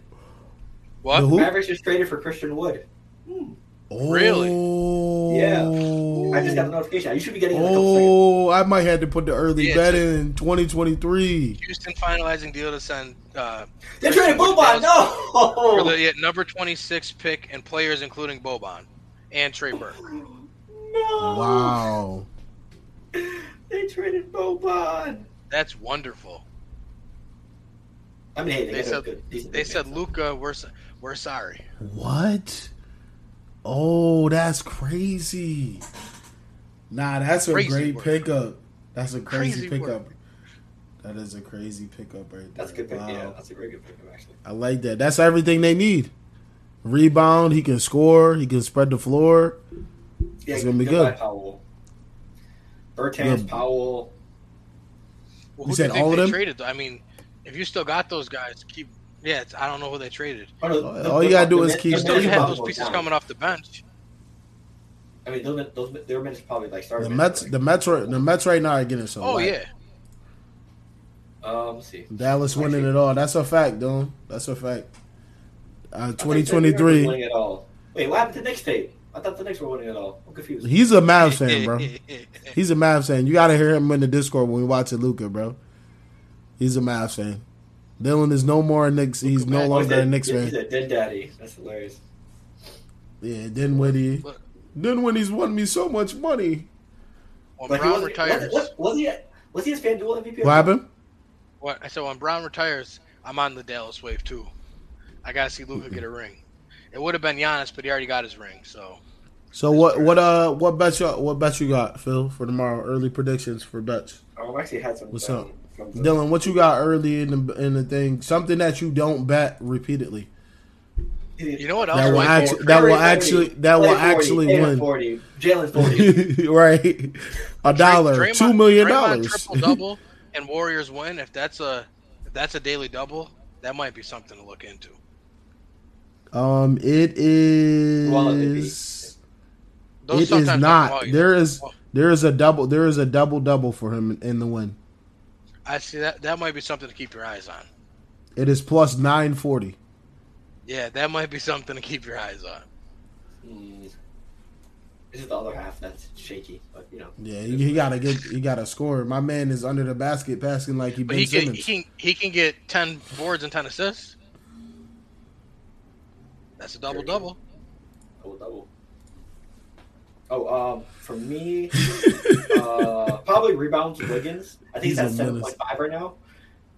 What? The who? Mavericks just traded for Christian Wood. Hmm. Really? Oh. Yeah. I just got a notification. You should be getting it in a couple seconds. Oh, I might have to put the early Yeah, bet in 2023. Houston finalizing deal to send uh, They traded Christian Wood Boban. Dallas for No. the yeah, number 26 pick and players including Boban and Trey Burke. No. Wow. They traded Boban. That's wonderful. I mean, hey, they, They said- good, They said, Luka, we're we're sorry. What? Oh, that's crazy. Nah, that's a great work. pickup. That's a crazy, Crazy pickup. work. That is a crazy pickup right there. That's a good pick. Wow. Yeah, that's a very good pick, actually. I like that. That's everything they need. Rebound, he can score, he can spread the floor. Yeah, It's gonna be good. Powell. Bertans, Good. Powell. Well, You who said do you think all of they them? traded? though? I mean, if you still got those guys, keep. Yeah, it's, I don't know who they traded. Oh, no, All you gotta do is keep- You still yeah, have those pieces coming off the bench. I mean, those, those their minutes probably like started. The Mets, the Mets, right- the Mets right now are getting so. Oh whack. yeah, Um, let's see. Dallas winning Actually- it all. That's a fact, dude. That's a fact. Uh, I thought twenty you said twenty the Knicks were three. winning it all. Wait, what happened to Knicks tape? I thought the Knicks were winning it all. I'm confused. He's a Mavs fan, bro. He's a Mavs fan. You gotta hear him in the Discord when we watch it, Luka, bro. He's a Mavs fan. Dylan is no more a Knicks. He's no man. longer Oh, a Knicks He's a dead daddy. That's hilarious. Yeah, Dinwiddie. Look. Dinwiddie's won me so much money. when But he Brown wasn't- retires, Was, was, was he? Was he his FanDuel MVP? What happened? what I said when Brown retires, I'm on the Dallas wave too. I gotta see Luka get a ring. It would have been Giannis, but he already got his ring. So So what? What? Uh, what bets you? What bets you got, Phil, for tomorrow? Early predictions for bets. Oh, I've actually had some. What's um, up? From the, Dylan, what you got early in the in the thing? Something that you don't bet repeatedly. you know what else? That will might act- go- that will actually- that will Klay 40, actually Tatum win. Forty, Jaylen forty. right, a dollar, Draymond- two million dollars. triple double and Warriors win. If that's a if that's a daily double, that might be something to look into. Um, it is. is. Those It is not. happen while There you're- is there is a double there is a double double for him in the win. I see that that might be something to keep your eyes on. It is plus nine forty. Yeah, that might be something to keep your eyes on. Hmm. This is the other half that's shaky, but you know. Yeah, he, he gotta get he gotta score. My man is under the basket passing like he But Ben he can, Simmons. he can he can get ten boards and ten assists. That's a double double. Double double. Oh, um, for me, uh, probably rebounds Wiggins. I think he's, He's at seven point five right now.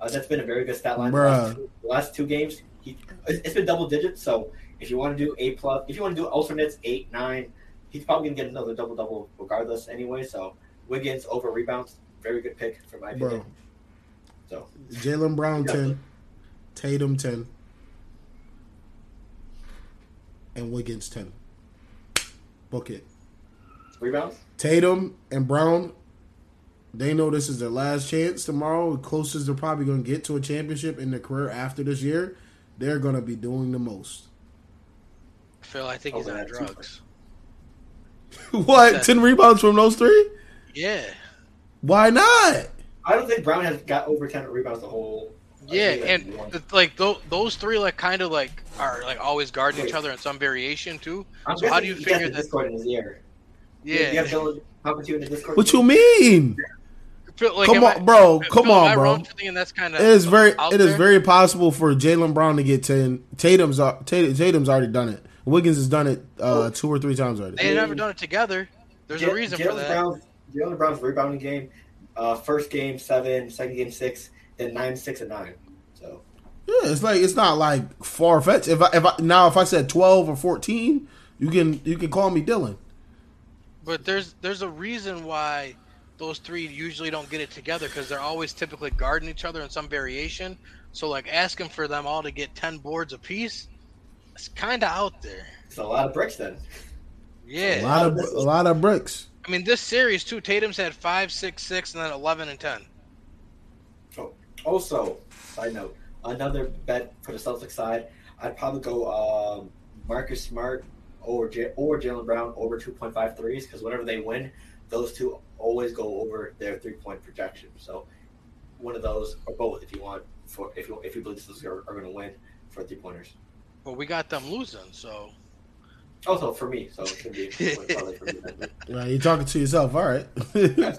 Uh, that's been a very good stat line. The last, two, the last two games, he it's it's been double digits. So if you want to do eight plus, if you want to do alternates eight nine, he's probably gonna get another double double regardless anyway. So Wiggins over rebounds, very good pick for my opinion. Bro, So Jaylen Brown Yeah. ten, Tatum ten, and Wiggins ten. Book it. Rebounds. Tatum and Brown, they know this is their last chance tomorrow. The closest they're probably going to get to a championship in their career after this year. They're going to be doing the most. Phil, I think oh, he's on drugs. what? 10 rebounds from those three? Yeah, Why not? I don't think Brown has got over ten rebounds the whole. Uh, yeah, and that's one. the, like tho- those three like kind of like are like always guarding each other in some variation too. I'm so how do you figure has the that- Discord in his ear? Yeah, You have Dylan talking to you in the Discord. What you mean? Phil, like, Come on, I- bro. Come am I on, bro. wrong for thinking that's kind of It is very out it is there? very possible for Jaylen Brown to get 10. Tatum's Tatum, Tatum's already done it. Wiggins has done it uh, Oh. two or three times already. They had never done it together. There's a reason for that. Brown's, Jaylen Brown's rebounding game, uh, first game seven, second game six, then nine, six, and nine. So yeah, it's like it's not like far fetched. If I if I now if I said twelve or fourteen, you can you can call me Dylan. But there's there's a reason why those three usually don't get it together because they're always typically guarding each other in some variation. So like asking for them all to get ten boards apiece, it's kind of out there. It's a lot of bricks then. Yeah, a lot of a lot of bricks. I mean, this series too. Tatum's had five, six, six, and then eleven and ten. Oh, also, side note, another bet for the Celtics side. I'd probably go um, Marcus Smart or J- or Jaylen Brown over 2.5 threes because whenever they win, those two always go over their three point projection. So one of those or both if you want for if you if you believe those are, are going to win for three pointers. Well, we got them losing, so. Oh, also for me, so it should be. yeah, you're talking to yourself. All right.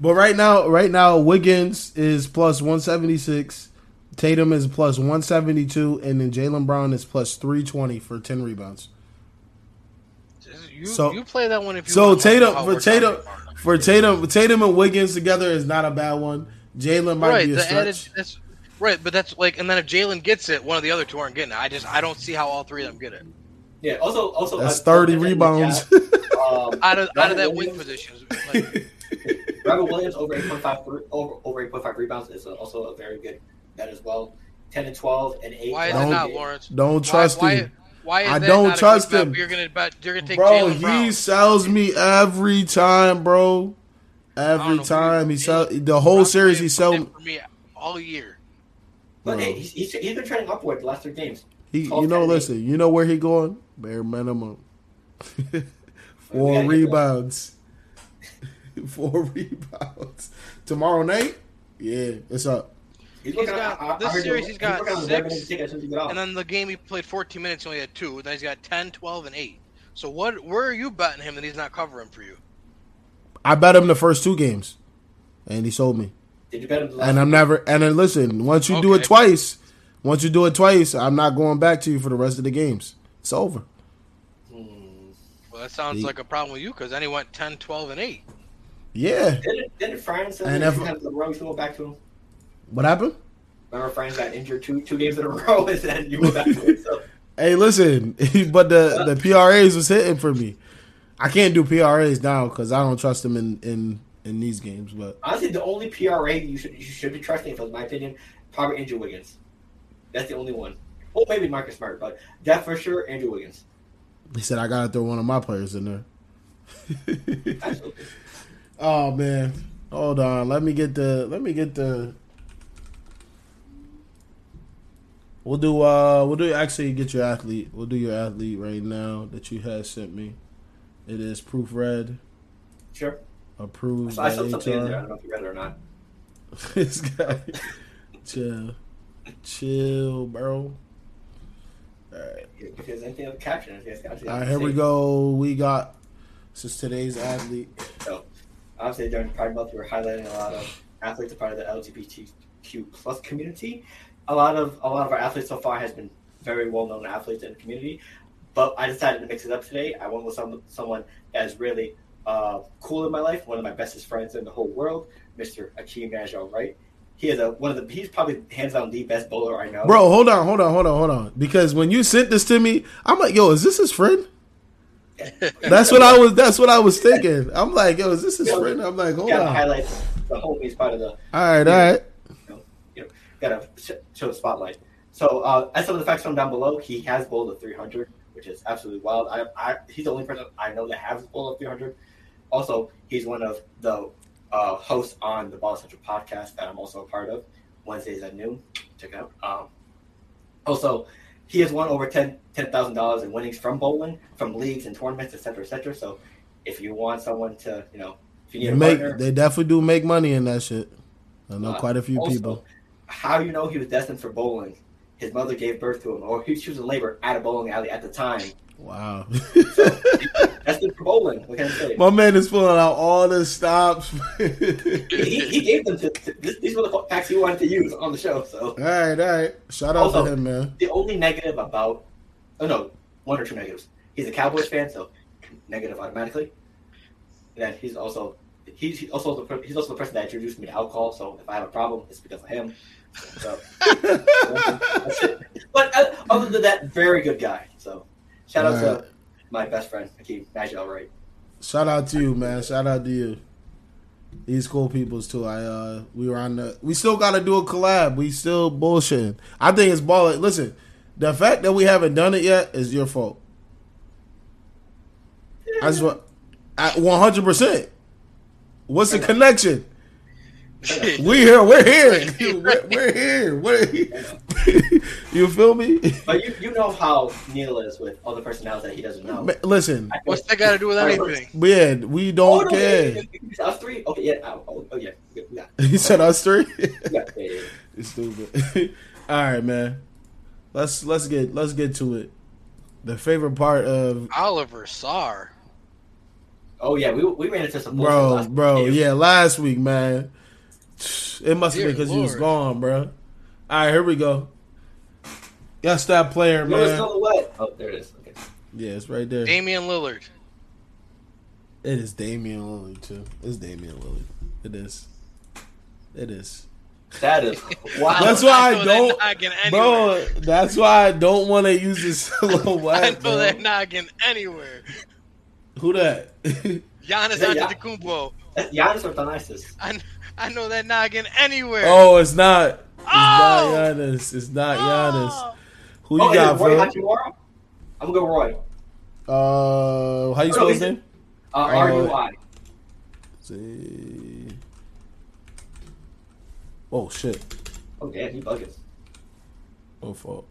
but right now, right now, Wiggins is plus 176. Tatum is plus 172, and then Jaylen Brown is plus 320 for 10 rebounds. You, so you play that one if you so Tatum for Tatum for Tatum Tatum and Wiggins together is not a bad one. Jaylen might right, be a stretch. Added, right, but that's like, and then if Jaylen gets it, one of the other two aren't getting it. I just I don't see how all three of them get it. Yeah. Also, also that's thirty rebounds um, out of out of that wing position. Like, Robert Williams over eight point five over over eight point five rebounds is also a very good bet as well. Ten and twelve and eight. Why is it not, Lawrence? Don't trust why, him. Why, why is I don't trust him. You're gonna bet. You're gonna take bro. Jaylen Brown. He sells me every time, bro. Every time he sell the whole series, he sell for me all year. But hey, he's, he's, he's been trending upward the last three games. He, you know, listen, you know where he going? Bare minimum. Four rebounds. Four rebounds. Tomorrow night, yeah, it's up. He's, he's got I, I, this I series. He's got six, and then the game he played 14 minutes. He only had two. Then he's got 10, 12, and eight. So what? Where are you betting him that he's not covering for you? I bet him the first two games, and he sold me. Did you bet him? and I'm never. And then listen, once you okay. do it twice, once you do it twice, I'm not going back to you for the rest of the games. It's over. Hmm. Well, that sounds like a problem with you because then he went 10, 12, and eight. Yeah. Didn't, didn't France and if, the Rose go back to him? What happened? Remember, Frank got injured two two games in a row, and then you went back to. So. hey, listen, but the the PRAs was hitting for me. I can't do PRAs now because I don't trust them in, in in these games. But honestly, the only PRA you should you should be trusting, in my opinion, probably Andrew Wiggins. That's the only one. Well, maybe Marcus Smart, but that for sure, Andrew Wiggins. He said I gotta throw one of my players in there. oh man, hold on. Let me get the let me get the We'll do uh we'll do actually get your athlete. We'll do your athlete right now that you had sent me. It is proofread. Sure. Approved. I saw something in there. I don't know if you read it or not. this guy chill. Chill, bro. Alright. There's anything on caption, All right, here we go. We got since today's athlete. So obviously during Pride Month we were highlighting a lot of athletes a part of the LGBTQ plus community a lot of a lot of our athletes so far has been very well known athletes in the community. But I decided to mix it up today. I went with some someone that is really uh, cool in my life, one of my bestest friends in the whole world, Mr. Akeem Najjar Wright. He is a one of the he's probably hands down the best bowler I know. Bro, hold on, hold on, hold on, hold on. Because when you sent this to me, I'm like, yo, is this his friend? that's what I was. That's what I was thinking. I'm like, yo, is this his friend? I'm like, hold on. Highlights the homies part of the. All right, all right gotta show the spotlight. So uh, as some of the facts from down below, he has bowled a 300, which is absolutely wild. I, I, he's the only person I know that has bowled a 300. Also, he's one of the uh, hosts on the Ball Central podcast that I'm also a part of. Wednesdays at noon. Check it out. Um, also, he has won over ten ten thousand dollars in winnings from bowling, from leagues and tournaments, etc., etc. So, if you want someone to, you know, if you need they a make, partner, they definitely do make money in that shit. I know uh, quite a few also, people how you know he was destined for bowling. His mother gave birth to him, or he, she was in labor at a bowling alley at the time. Wow. so, destined for bowling. What can I say? My man is pulling out all the stops. he, he, gave them to, to, these were the facts he wanted to use on the show. So all right, all right. Shout out also, to him, man. The only negative about, oh no, one or two negatives. He's a Cowboys fan, so negative automatically. And then he's also he's also the he's also the person that introduced me to alcohol. So if I have a problem, it's because of him. So. But uh, other than that, very good guy. So shout out Alright. to my best friend Hakeem Majal Wright. Shout out to you, man. Shout out to you. These cool peoples too. I uh we were on the we still gotta do a collab. We still bullshitting. I think it's ball listen, the fact that we haven't done it yet is your fault. I just want one hundred percent. What's the connection? We here, we're here. We're, we're here. We're you feel me? But you you know how Neil is with other personalities that he doesn't know. Ma- Listen, What's that got to do with anything? yeah, we Oh, don't no, care. yeah, yeah, yeah. Us three? Okay, yeah. Oh, oh, oh, yeah. yeah, yeah. He said us three. Yeah, yeah, yeah. You stupid. All right, man. Let's let's get let's get to it. The favorite part of Oliver Sarr. Oh yeah, we we ran into some bullshit bro, last bro, week. yeah, last week, man. It must have been because he was gone, bro. All right, here we go. Guess that player, Yo, it's man. silhouette. Oh, there it is. Okay. Yeah, it's right there. Damian Lillard. It is Damian Lillard too. It's Damian Lillard. It is. It is. That is wow. That's why I know that don't, bro. That's why I don't want to use this silhouette. I know bro. that noggin anywhere. Who that? Giannis Yeah, yeah. Antetokounmpo. That's Giannis or Thanasis. I, I know that noggin anywhere. oh, it's not. It's Oh! not Giannis. It's not Giannis. Oh! Who you oh, got, is it Roy Hachimura? I'm gonna go Roy. Uh, how you spell his is name? Uh, R U I. See. Oh shit. Oh damn, he bugging. Oh fuck.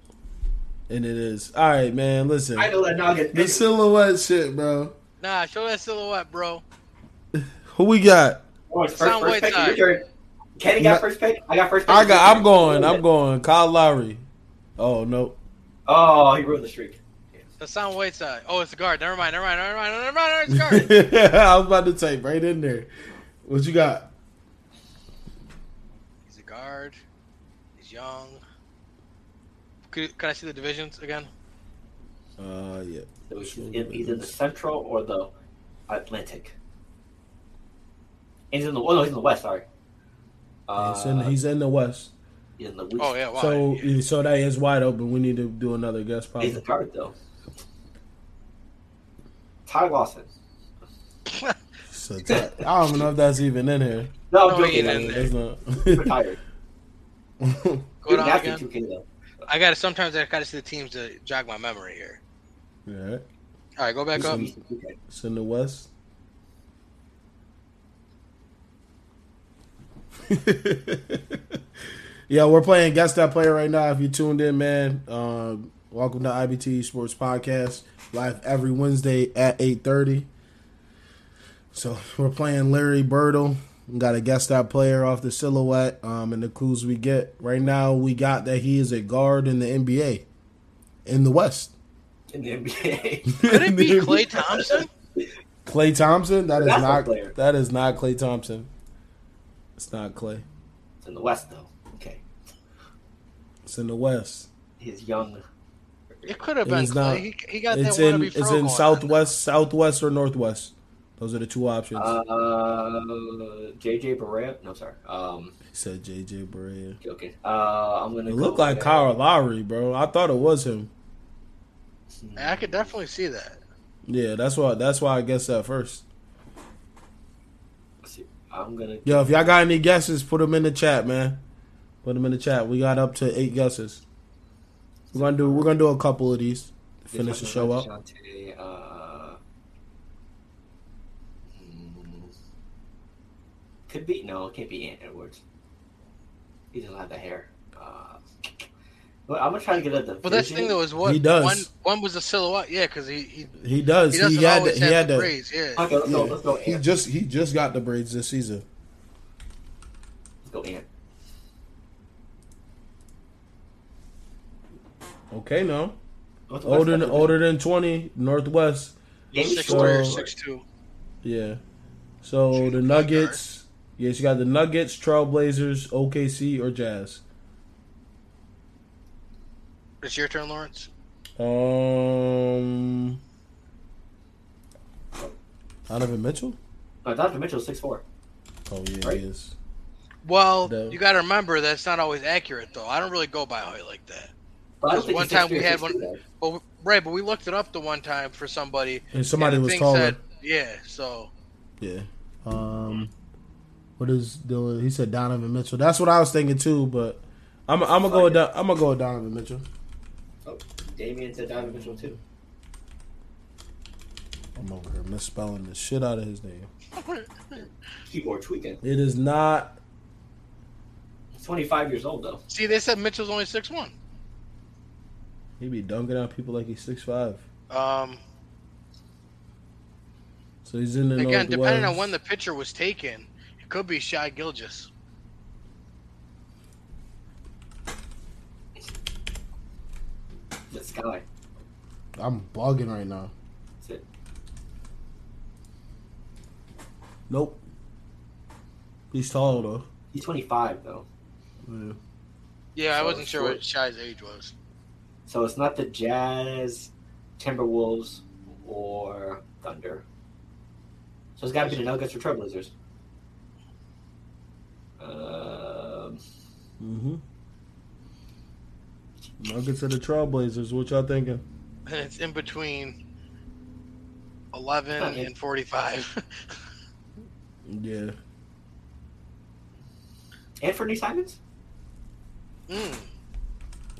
And it is. All right, man. Listen. I know that noggin. The silhouette shit, bro. Nah, show that silhouette, bro. Who we got? Oh, first, Sound first pick. Your. Kenny got first pick. I got first pick. I got. I'm going. I'm going. Kyle Lowry. Oh no. Oh, he ruined the streak. The sound Whiteside. Oh, it's a guard. Never mind. Never mind. Never mind. Never mind. Never mind. It's a guard. I was about to type right in there. What you got? He's a guard. He's young. Could, can I see the divisions again? Uh, yeah. So he's in either the Central or the Atlantic. And he's in the. Oh no, he's in the West. Sorry. Uh, he's in. He's in the West. in the West. Oh yeah. Why? So, so that is wide open. We need to do another guest He's a probably. guard though. Ty Lawson. So that- I don't even know if that's even in here. No, No, I'm he joking. ain't in there. It's Retired. not. Go Dude, down again. 2K though. I gotta. Sometimes I gotta see the teams to jog my memory here. Yeah. All right, go back up. Nasty 2K. It's in the West. yeah, we're playing Guess That Player right now. If you tuned in, man, um, welcome to IBT Sports Podcast. Live every Wednesday at 8.30. So we're playing Larry Birdle. We got to guess that player off the silhouette um, and the clues we get. Right now, we got that he is a guard in the NBA in the West. In the NBA. Could it be Klay Thompson? Klay Thompson? That is not. player. That is not Klay Thompson. It's not Klay. it's in the West though. Okay. It's in the West. He's young. It could have been is Klay. not. He, he got It's that in. It's in going on. Southwest, Southwest or Northwest. Those are the two options. Uh, JJ Barea. No, sorry. Um, he said J.J. Barea. joking. Uh, I'm gonna. It go looked like with- Kyle Lowry, bro. I thought it was him. I could definitely see that. Yeah, that's why. That's why I guessed that first. I'm gonna. Yo, if y'all got any guesses, put them in the chat, man. Put them in the chat. We got up to eight guesses. We're gonna do. We're gonna do a couple of these. to Finish the show up. Shante, uh, hmm, could be no, it can't be Ant Edwards. He doesn't have the hair. Uh, but I'm gonna try to get a division. But that's the thing though is what He does. one one was a silhouette. Yeah, because he he, He does. he He, doesn't had. The, he had the the. braids. Yeah. Okay, let's go. Let's go. He Ant. just. He just got the braids this season. Let's go. Ant. Okay, no. What's the Older than older than twenty. Northwest. Game Six score. three So- six two. Yeah. So the Nuggets. Yes, you got the Nuggets, Trailblazers, OKC, or Jazz. It's your turn, Lawrence. Um, Donovan Mitchell. No, Donovan Mitchell's six four. Oh yeah, Right? he is. Well, The- you got to remember that's not always accurate, though. I don't really go by height like that. But I don't Because think one time we had one- though. But right, but we looked it up the one time for somebody. And somebody and was thing taller. Said, yeah, so Yeah. Um, what is doing? He said Donovan Mitchell. That's what I was thinking too. But I'm I'm gonna go with Don- I'm gonna go with Donovan Mitchell. Damian said Donovan Mitchell too. I'm over here misspelling the shit out of his name. Keyboard tweaking. It is not. He's 25 years old though. see, they said Mitchell's only six one. He be dunking on people like he's six five. Um, So he's in the again, depending on when the picture was taken, it could be Shai Gilgeous. The sky. I'm bugging right now. That's it. Nope. He's tall though. He's 25 though. Yeah. Yeah, I wasn't sure short. what Shai's age was. So it's not the Jazz, Timberwolves, or Thunder. So it's got to be the Nuggets or Trailblazers. Um, Mm-hmm. Nuggets of the Trailblazers. What y'all thinking? And it's in between eleven Not yet. and forty-five. Yeah. Anthony Simons? mm.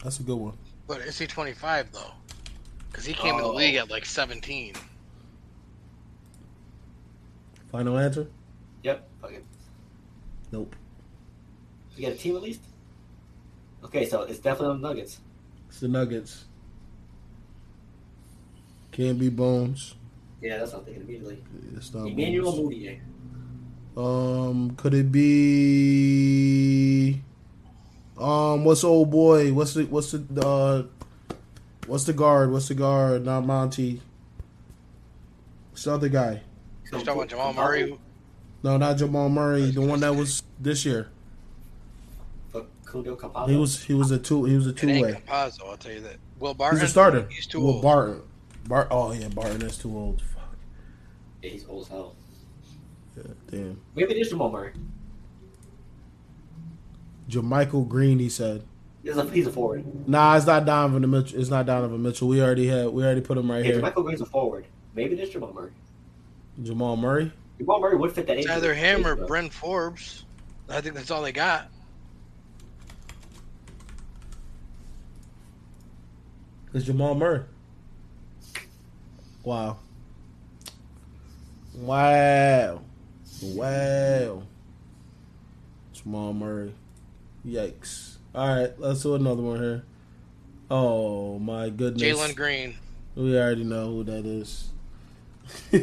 That's a good one. But is he twenty-five though? Because he came in the Oh. league at like seventeen. Final answer? Yep. Okay. Nope. You got a team at least? Okay, so it's definitely the Nuggets. It's the Nuggets. Can't be Bones. Yeah, that's what I'm thinking immediately. It's not Emmanuel Bones. Mudiay. Um, could it be? Um, what's old boy? What's the what's the uh, what's the guard? What's the guard? Not Monte. What's the other guy? You talking about Jamal Murray? No, not Jamal Murray. The one that was this year. Facundo Campazzo. He was he was a two he was a two ain't way. Campazzo, I'll tell you that. Will Barton? He's a starter. He's too well, old. Barton. Bart. Oh yeah, Barton is too old. Fuck. Yeah, he's old as hell. Yeah, damn. Maybe it is Jamal Murray. JaMychal Green. He said. He's a, he's a forward. Nah, it's not Donovan Mitchell. It's not Donovan Mitchell. We already had. We already put him right Yeah, here. Michael Green's a forward. Maybe it is Jamal Murray. Jamal Murray. Jamal Murray would fit that. It's either him or. Bryn Forbes. I think that's all they got. It's Jamal Murray. Wow. Wow. Wow. Jamal Murray. Yikes. All right, let's do another one here. Oh my goodness. Jalen Green. We already know who that is. yeah.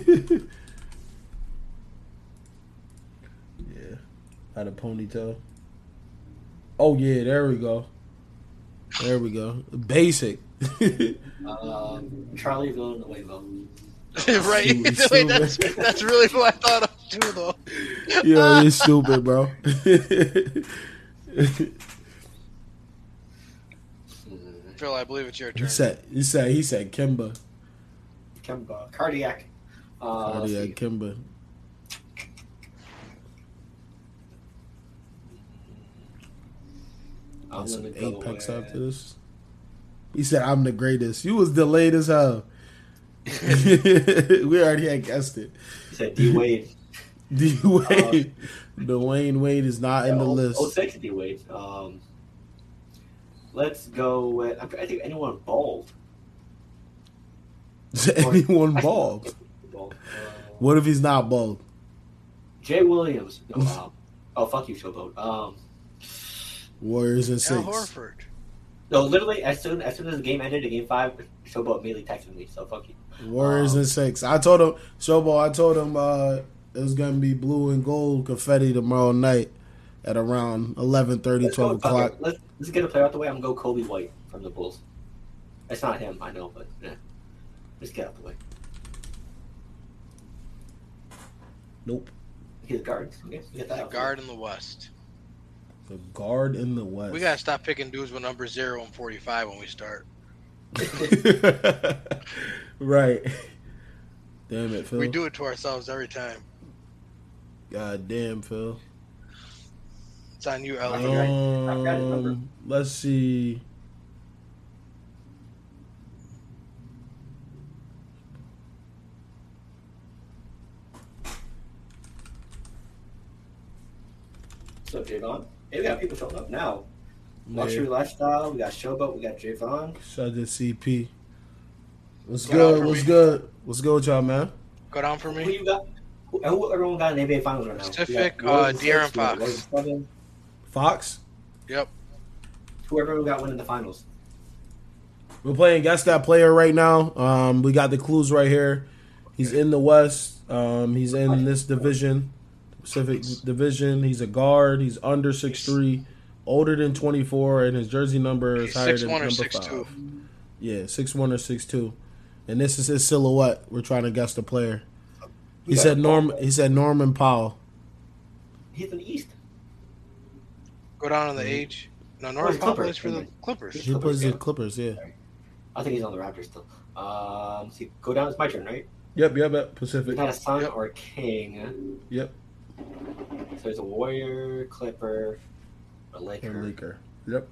Had a ponytail. Oh yeah, there we go. There we go. Basic. Um, Charlie Villanueva. right? Stupid, Wait, that's, that's really what I thought of too, though. Yo, you're stupid, bro. Phil, I believe it's your he turn. said, he said, he said, Kimba, Kemba. Cardiac. Uh, Cardiac. Kemba. I'm Got some apex with- after this. He said, "I'm the greatest." You was delayed as hell. we already had guessed it. He said D Wade. D Wade, Dwyane Wade is not in the list. Oh, list. Oh, six D Wade. Um, let's go with. I think anyone bald. Is anyone bald? Bald. Uh, What if he's not bald? Jay Williams. No, um, oh, fuck you, Showboat. Um, Warriors and six. Al six. Horford. No, literally, as soon as soon as the game ended, the game five, Showboat immediately texted me. So fuck you. Warriors Um, and six. I told him, Showball. I told him uh, it was gonna be blue and gold confetti tomorrow night at around 11:30, Let's 12 o'clock. Let's, let's get a player out the way. I'm gonna go Coby White from the Bulls. It's not him, I know, but yeah. Just get out the way. Nope. He's a guard. Okay, we get that The out guard in the West. The guard in the West. We gotta stop picking dudes with number zero and forty-five when we start. right. Damn it, Phil. We do it to ourselves every time. God damn, Phil. It's on you, I Ellie. think I- I've got his number. Um, let's see. So Javon, hey, we got people showing up now. Yeah. Luxury lifestyle. We got Showboat. We got Javon. Shout out to CP. What's Go good? What's me. good? What's good with y'all, man? Go down for me. Who me. you got? Who, who everyone got in NBA Finals right now? Pacific, We got uh, De'Aaron six, we got Fox. Warriors in seven. Fox. Yep. Whoever we got winning the finals. We're playing guess that player right now. Um, we got the clues right here. He's in the West. Um, he's in this division, Pacific Division. He's a guard. He's under six three, older than twenty four, and his jersey number is higher six than number six five. two. Yeah, six one or six two, and this is his silhouette. We're trying to guess the player. He said Norm. He said Norman Powell. He's in the East. Go down on the age. No, Oh, Norman he's Powell Clippers. plays for the Clippers. He plays the Clippers. Yeah. I think he's on the Raptors still. Um, see, go down. It's my turn, right? Yep. Yep. Yep. We Pacific. got a Sun Yep. or a King. Yep. So there's a Warrior, Clipper, a Laker. And Laker. Yep.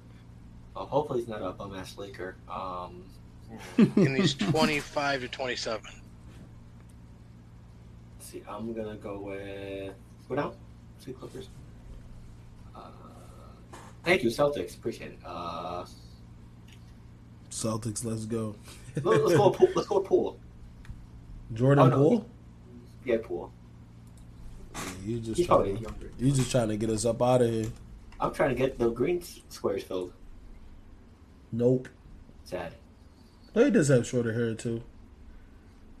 Oh, hopefully he's not a bum ass Laker. Um, And he's twenty five to twenty seven. let's see, I'm gonna go with go down. See Clippers. Uh, thank you, Celtics. Appreciate it. Uh, Celtics. Let's go. let- let's go. Poole. Let's go Poole. Jordan Oh, no. Poole. Yeah, Poole. You just He's trying to, younger. you just trying to get us up out of here. I'm trying to get the green squares filled. Nope. Sad. No, he does have shorter hair too.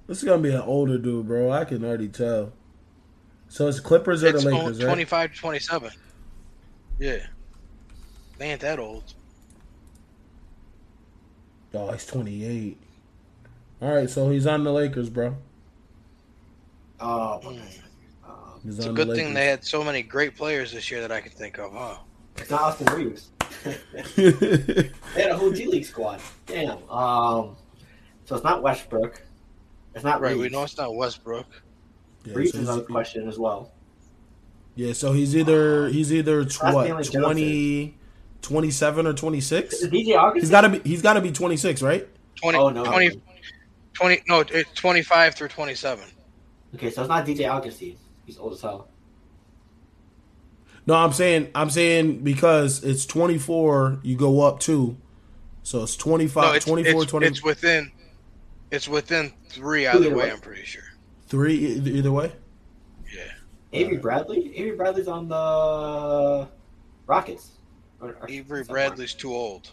This is gonna be an older dude, bro. I can already tell. So it's Clippers or It's the Lakers, right? twenty five to twenty seven. Yeah. They ain't that old. Oh, he's twenty eight. All right, so he's on the Lakers, bro. Oh, Mm. It's a good thing they had so many great players this year that I can think of, huh? it's not Austin Reaves. they had a whole G League squad. Damn. Um, so it's not Westbrook. It's not Right, Reaves. we know it's not Westbrook. yeah, Reaves so is he's, on question as well. yeah, so he's either he's either tw- what Stanley 20, 27 or twenty six. DJ August? He's got to be he's got to be twenty six, right? 20, Oh, no. 20, 20 no, it's 25 through 27. Okay, so it's not DJ Augustin. He's old as hell. No, I'm saying I'm saying because it's twenty four, you go up two, so it's 25, No, it's, 24, it's, 20 it's within it's within three either Either way, way. I'm pretty sure. three either, either way. Yeah. Avery uh, Bradley? Avery Bradley's on the Rockets. Or- or- Avery something. Bradley's too old.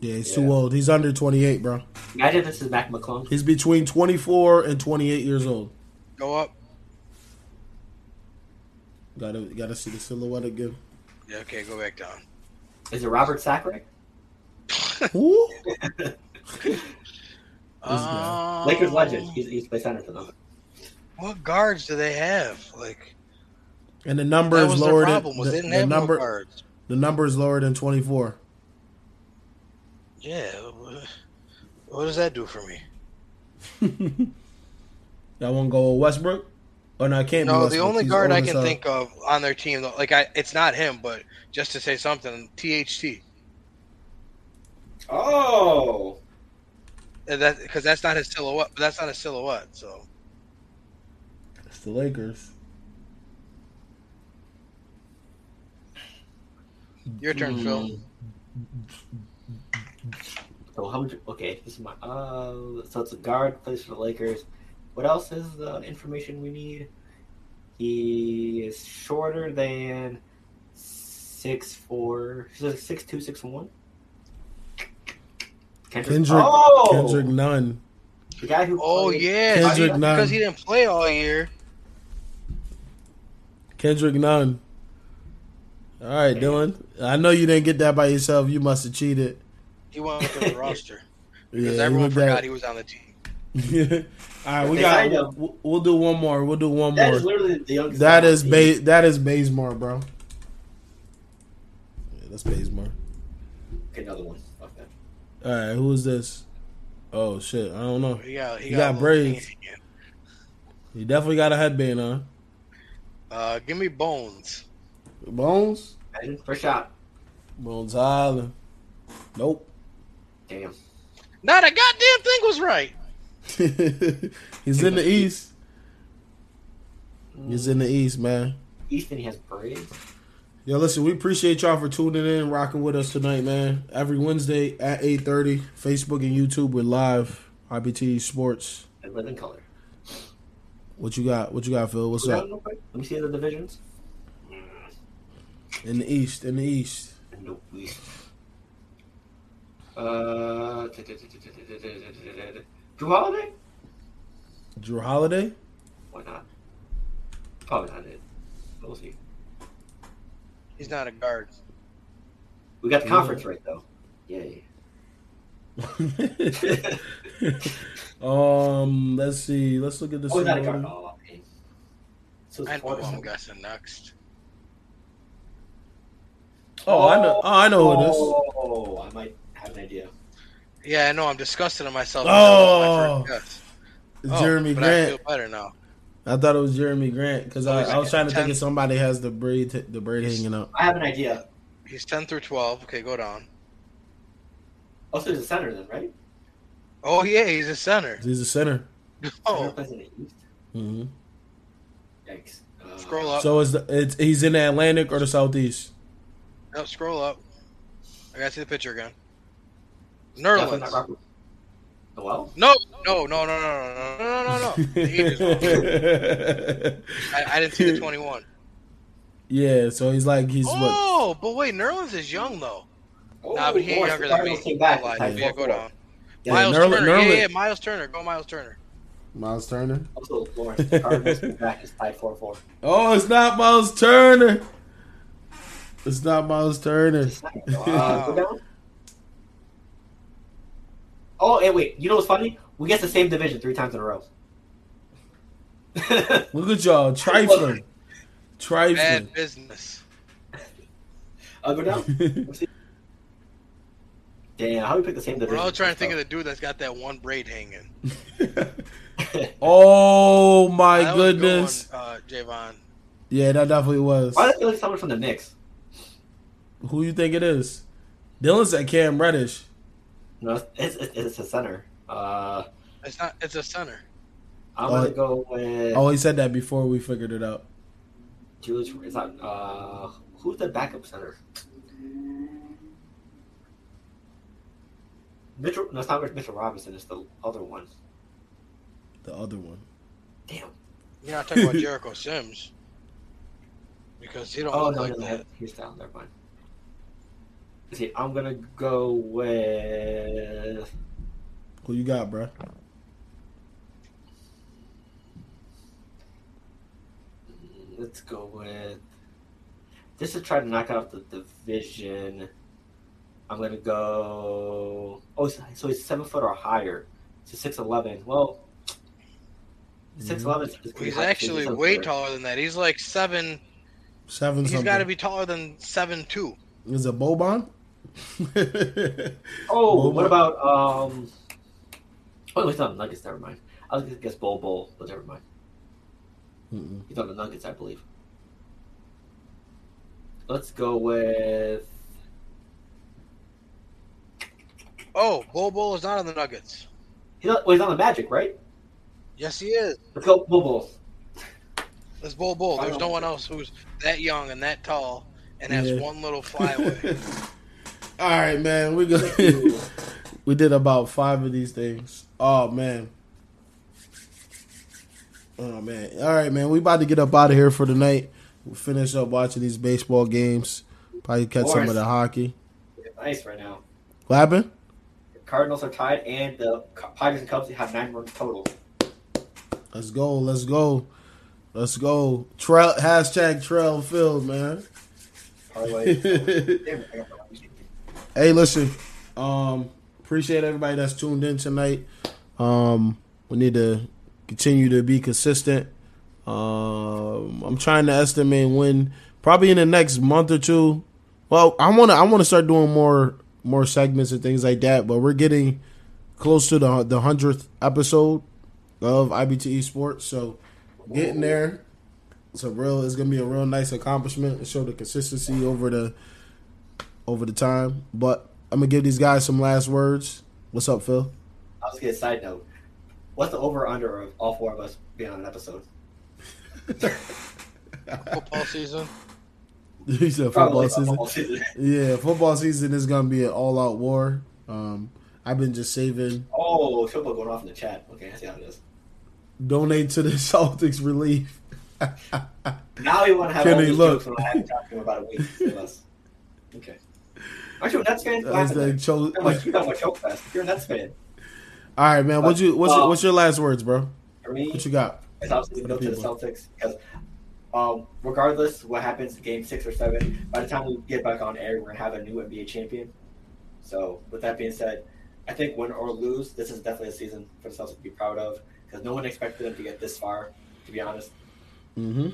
Yeah, he's Yeah. too old. He's under 28, bro. Imagine this is Mac McClung. He's between 24 and 28 years old. Go up. Gotta gotta see the silhouette again. Yeah, okay, go back down. Is it Robert Sacre? Ooh. Um, Lakers legend. He's, he's played center for them. What guards do they have? Like And the number that is was their lower problem. than Was the, the number. no guards. the number is lower than 24. Yeah. What does that do for me? That one go Westbrook? Oh no, I can't. be No, the only He's guard I can hell. think of on their team, though, like I, it's not him, but just to say something, THT. Oh! And That because that's not his silhouette. But that's not a silhouette. So It's the Lakers. your turn, Phil. Mm. So how much? Okay, this is my. Uh, so it's a guard, plays for the Lakers. What else is the information we need? He is shorter than six four. He's like six two, six one. Kendrick. Kendrick oh, Kendrick Nunn. the guy who. Oh yeah, Kendrick see, Nunn. because he didn't play all year. Kendrick Nunn. All right, Dylan. I know you didn't get that by yourself. You must have cheated. He went with the roster because Yeah, everyone forgot that- he was on the team. All right, we got. We'll, we'll do one more. We'll do one That more. That is literally the youngest. That guy on is the team. ba- That is Bazemore, bro. Yeah, that's Bazemore. Okay, another one. Fuck that. All right, who is this? Oh shit, I don't know. He got he, He got, got braids. thing. He definitely got a headband on. Uh, give me Bones. Bones. First shot. Bones Hyland. Nope. Damn. Not a goddamn thing was right. He's in the east. He's in the east, man. Easton has braids. Yo, listen, we appreciate y'all for tuning in, rocking with us tonight, man. Every Wednesday at eight thirty, Facebook and YouTube, we're live. IBT Sports. And live in color. What you got? What you got, Phil? What's up? Let me see the divisions. In the east, in the east. In the east. Uh, Jrue Holiday? Jrue Holiday? Why not? Probably not it. We'll see. He's not a guard. We got the conference right though. Yay. um, let's see. Let's look at this. Oh, not a guard. Oh, okay. So I know I'm guessing next. Oh, oh, I know. Oh, I know who it is. Oh, I might have an idea. Yeah, I know. I'm disgusted in myself. Oh, oh Jerami Grant. I feel better now. I thought it was Jerami Grant because I, I, was trying to 10, think if somebody has the braid the braid hanging up. I have an idea. He's ten through twelve. Okay, go down. Oh, so he's a center then, right? Oh yeah, he's a center. He's a center. Oh. Mm-hmm. Yikes. Uh, scroll up. So is the it's he's in the Atlantic or the Southeast? No, scroll up. I gotta see the picture again. Nerlens. Well? No, no, no, no, no, no, no, no, no. I, I didn't see the 21. Yeah, so he's like he's oh, what? but wait, Nerlens is young though. Oh, nah, but he's oh, younger than me. Came back yeah, go down. Yeah, Myles Nerl- Turner. Nerlens. Yeah, yeah, Myles Turner. Go Myles Turner. Myles Turner. Also, Lawrence, the Cardinals back is tied 4 4. Oh, it's not Myles Turner. It's not Myles Turner. Uh, go down. Oh, and wait, you know what's funny? We get the same division three times in a row. Look at y'all trifling, trifling. Bad business. I'll go down. Damn, how do we pick the same division? We're all trying to think of the dude that's got that one braid hanging. oh my that goodness, one, uh, Javon. Yeah, that definitely was. Why does it feel like someone from the Knicks? Who you think it is? Dylan said Cam Reddish. No, it's, it's, it's a center. Uh, it's not. It's a center. I'm gonna go with. Oh, he said that before we figured it out. Julius, is that uh, who's the backup center? Mitchell. No, it's not Mitchell Robinson. It's the other one. The other one. Damn. You're not talking about Jericho Sims because he don't oh, look no, like no, that. He's down. Never mind. See, I'm gonna go with. Who you got, bro? Let's go with. Just to try to knock out the division, I'm gonna go. Oh, so he's seven foot or higher. So six eleven. Well, six mm-hmm. eleven. He's actually way taller than that. He's like seven. Seven. He's got to be taller than seven two. Is it Boban? oh, what about um? Oh, it's not Nuggets. Never mind. I was gonna guess Bol Bol, but never mind. Mm-mm. He's on the Nuggets, I believe. Let's go with. Oh, Bol Bol is not on the Nuggets. He's on, well, he's on the Magic, right? Yes, he is. Let's go Bol Bol. That's Bol Bol. There's no one else who's that young and that tall and has Yeah. one little flyaway. All right, man. We go. we did about five of these things. Oh man. Oh man. All right, man. We about to get up out of here for the night. We'll finish up watching these baseball games. Probably catch some of the hockey. Nice right now. What happened? The Cardinals are tied, and the Padres and Cubs have nine runs total. Let's go. Let's go. Let's go. Trail hashtag Trail filled, man. Hey, listen. Um, appreciate everybody that's tuned in tonight. Um, we need to continue to be consistent. Um, I'm trying to estimate when, probably in the next month or two. Well, I want to I want to start doing more more segments and things like that. But we're getting close to the the hundredth episode of IBTE Sports, so getting there. It's a real. It's gonna be a real nice accomplishment show the consistency over the over the time. But I'm gonna give these guys some last words. What's up, Phil? I was gonna get a side note. What's the over under of all four of us being on an episode? Football season. he said football season. football season. yeah, football season is gonna be an all out war. Um, I've been just saving. Oh, football going off in the chat. Okay, I see how it is. Donate to the Celtics relief. now you want to have Kenny, all these look. jokes when I haven't talked to him about a week. Okay. Aren't you a Nets fan? That's the cho- you got my choke fest. You're a Nets fan. All right, man. What you what's um, your, what's your last words, bro? For me, what you got? It's obviously go to the Celtics because um, regardless what happens game six or seven, by the time we get back on air, we're gonna have a new NBA champion. So with that being said, I think win or lose, this is definitely a season for the Celtics to be proud of because no one expected them to get this far. To be honest. Mm-hmm.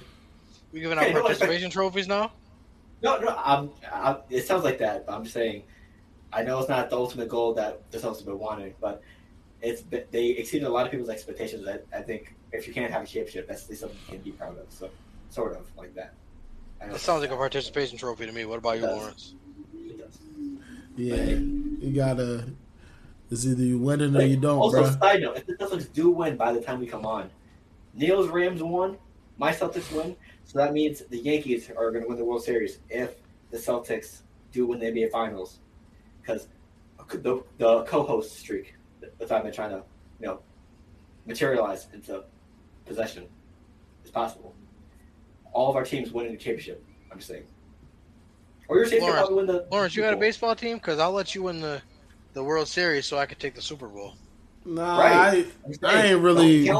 We giving out hey, participation no trophies now? No, no. I'm, I'm, it sounds like that, but I'm just saying. I know it's not the ultimate goal that the Celtics have been wanting, but it's they exceeded a lot of people's expectations. I, I think if you can't have a championship, that's at least something you can be proud of. So, sort of like that. That sounds like a participation trophy to me. What about it you, does. Lawrence? It does. Yeah, you gotta. It's either you win it or you don't. Also, bro. side note: if the Celtics do win by the time we come on, Neil's Rams won, my Celtics win, so that means the Yankees are going to win the World Series if the Celtics do win the NBA Finals, because the the co-host streak that I've been trying to, you know, materialize into possession is possible. All of our teams winning the championship. I'm just saying. Or your team Lawrence, win the. Lawrence, you got a baseball team? Because I'll let you win the the World Series so I could take the Super Bowl. Nah, right. I, I ain't really.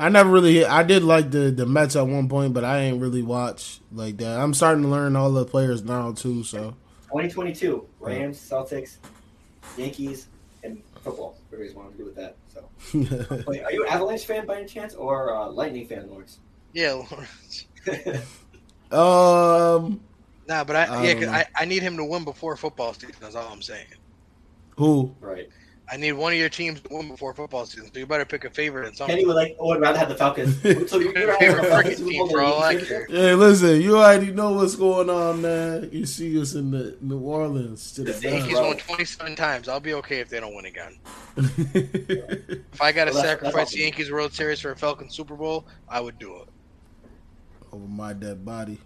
I never really. I did like the the Mets at one point, but I ain't really watch like that. I'm starting to learn all the players now too. So 2022 Rams, Celtics, Yankees, and football. Everybody's wanting to do with that. So, Wait, are you an Avalanche fan by any chance, or uh, Lightning fan, Lawrence? Yeah, Lawrence. um. Nah, but I, I yeah, cause I, I need him to win before football season. That's all I'm saying. Who? Right. I need one of your teams to win before football season, so you better pick a favorite and something. Kenny would like, oh, I would rather have the Falcons. so you're favorite freaking team for all I care. Yeah, listen, you already know what's going on, man. You see us in the New Orleans to the, the Yankees won 27 times. I'll be okay if they don't win again. if I got to well, sacrifice the Yankees World Series for a Falcon Super Bowl, I would do it. Over my dead body.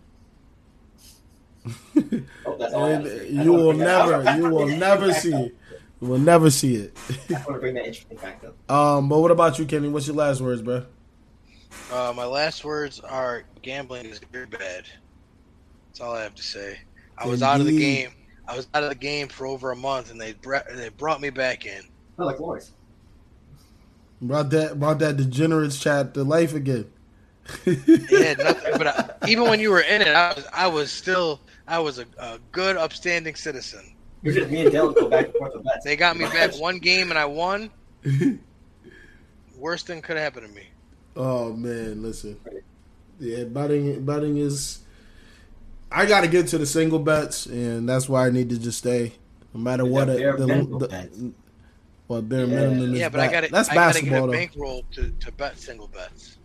oh, you will never, you will never see it. You will never see it. I want to bring that interesting fact up. Um, but what about you, Kenny? What's your last words, bro? Uh, my last words are gambling is very bad. That's all I have to say. I was Indeed. out of the game. I was out of the game for over a month, and they brought, they brought me back in. I like Lawrence. Brought that brought that degenerates chat to life again. yeah, nothing, but I, even when you were in it, I was I was still I was a, a good, upstanding citizen. You're just me and Dylan go back and forth with bets. They got me back one game and I won. Worst thing could happen to me. Oh man, listen. Yeah, betting betting is. I got to get to the single bets, and that's why I need to just stay, no matter what. It, the, the, what bare yeah. minimum is. Yeah, but I got to. That's I basketball. Got to get a bankroll to, to bet single bets.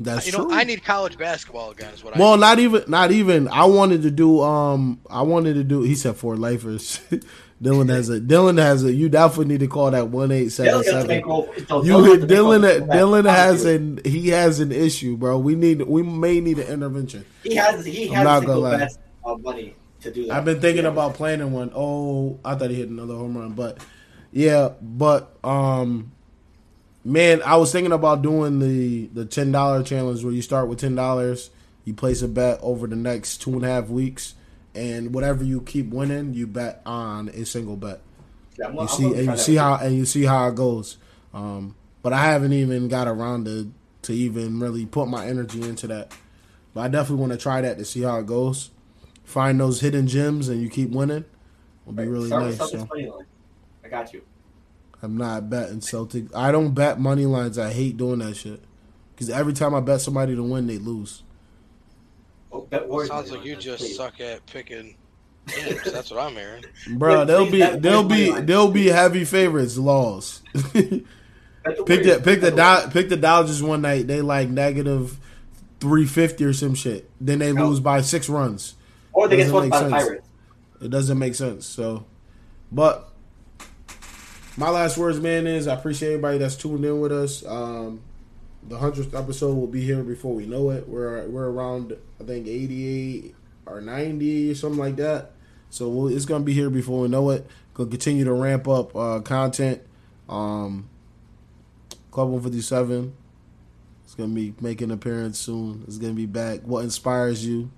That's you true. know, I need college basketball again. Is what well, I not even, not even. I wanted to do. Um, I wanted to do. He said four lifers. Dylan has a. Dylan has a. You definitely need to call that one eight seven seven. You Dylan. Dylan has an. He has an issue, bro. We need. We may need an intervention. He has. He has. I'm not gonna lie. money to do that. I've been thinking yeah. about planning one. Oh, I thought he hit another home run, but yeah, but um Man, I was thinking about doing the the ten dollar challenge where you start with ten dollars, you place a bet over the next two and a half weeks, and whatever you keep winning, you bet on a single bet. Yeah, you see, and you see how and you see how it goes. Um, but I haven't even got around to to even really put my energy into that. But I definitely want to try that to see how it goes. Find those hidden gems and you keep winning. Will be really nice. So. I got you. I'm not betting Celtic. I don't bet money lines. I hate doing that shit. Because every time I bet somebody to win, they lose. Oh, bet Sounds like you just please. suck at picking games. That's what I'm hearing. Bro, they'll be they'll be they'll be heavy favorites. Laws. pick the pick the Do- pick the Dodgers one night. They like negative three fifty or some shit. Then they No. lose by six runs. Or they get swept make by the. Pirates. It doesn't make sense. So, but my last words, man, is I appreciate everybody that's tuned in with us. Um, the hundredth episode will be here before we know it. We're we're around I think eighty eight or ninety or something like that. So we'll, it's gonna be here before we know it. Gonna continue to ramp up uh, content. Um, Club One Fifty Seven. It's gonna be making an appearance soon. It's gonna be back. What inspires you?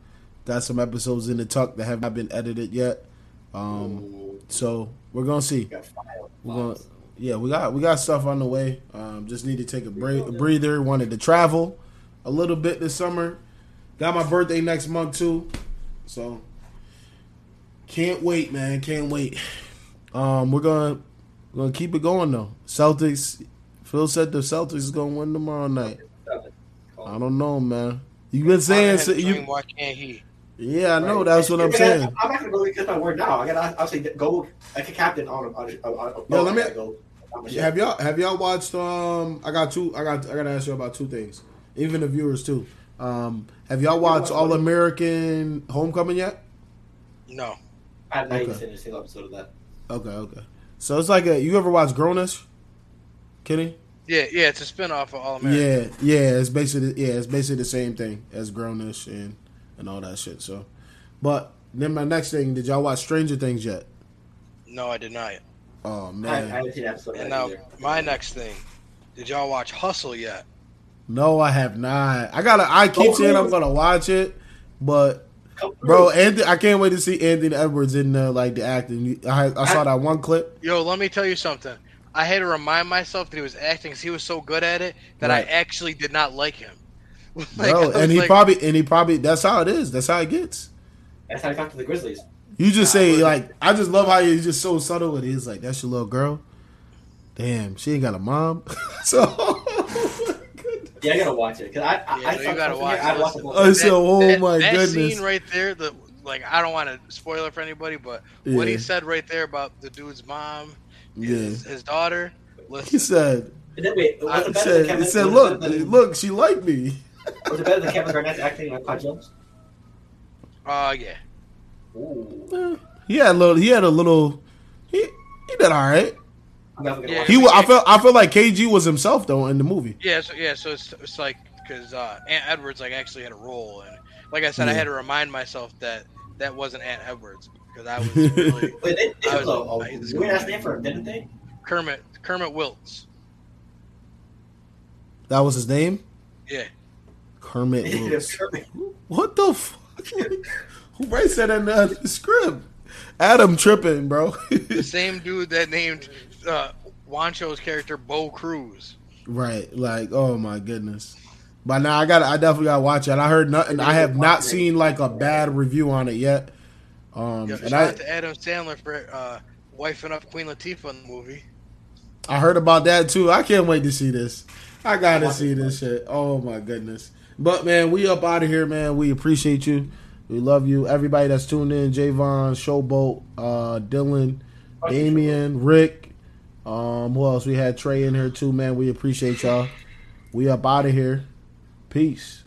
Got some episodes in the tuck that have not been edited yet. Um, so we're gonna see. We're gonna, yeah, we got we got stuff on the way. Um, just need to take a, break, a breather. Wanted to travel a little bit this summer. Got my birthday next month too, so can't wait, man. Can't wait. Um, we're gonna we're gonna keep it going though. Celtics. Phil said the Celtics is gonna win tomorrow night. I don't know, man. You been saying so, you, why can't he? Yeah, I know. Right. That's what I'm saying. I'm not gonna go against my word now. I gotta obviously go like a captain on on. on, on Yo, let me- I gotta go. on my shit. Have y'all have y'all watched? Um, I got two. I got I got to ask you about two things. Even the viewers too. Um, have y'all watched All American Homecoming yet? No. I have not Okay. seen a single episode of that. Okay, okay. So it's like a. You ever watch Grownish? Kenny? Yeah, yeah, it's a spinoff of All American. Yeah, yeah. It's basically yeah. It's basically the same thing as Grownish and and all that shit. So, but then my next thing. Did y'all watch Stranger Things yet? No, I did not. Oh I, I man, haven't seen an And now, either. my next thing. Did y'all watch Hustle yet? no, I have not. I gotta. I keep Go saying I'm gonna watch it, but oh, Come. Bro, Anthony, I can't wait to see Anthony Edwards in the like the acting. I, I saw that one clip. Yo, let me tell you something. I had to remind myself that he was acting because he was so good at it that Right. I actually did not like him. Like, I Bro, and he like, probably and he probably that's how it is. That's how it gets. That's how I got to the Grizzlies. You just Nah, say but- like I just love how he's just so subtle with it. He's like, That's your little girl? Damn, she ain't got a mom. so Yeah, I gotta watch it because I, I, Yeah, I no, you gotta watch here, I it. watched the whole I said, oh that, my that goodness. scene right there, the like I don't want to spoil it for anybody, but what he said right there about the dude's mom, Yeah. his, his daughter. He said And then wait, I it he said, than Kevin? he said, look, look, she liked me. Was it better than Kevin Garnett's acting like Pod Jones? uh, yeah, Ooh, Eh, He had a little he had a little he he did all right. I'm never gonna Yeah. He it. I felt I felt like KG was himself though in the movie. yeah, so yeah, so it's it's like because uh, Ant Edwards like actually had a role, and like I said, I had to remind myself that that wasn't Ant Edwards because I was really Wait, they, they I have was- a, I a was- weird ass name for him, didn't they? Kermit Kermit Wilts. That was his name? Yeah, Kermit They Kermit. What the fuck? Who writes that in the script? Adam tripping, bro. the same dude that named uh, Juancho's character Bo Cruz. right, like, oh my goodness. But now I got, I definitely got to watch it. I heard nothing. I have not seen like a bad review on it yet. Um, Yeah, and shout I, out to Adam Sandler for uh, wifing up Queen Latifah in the movie. I heard about that too. I can't wait to see this. I gotta see this shit. Oh my goodness. But man, we up out of here, man. We appreciate you. We love you. Everybody that's tuned in, Javon, Showboat, uh, Dylan, Damian, Rick. Um, who else? We had Trey in here too, man. We appreciate y'all. We up out of here. Peace.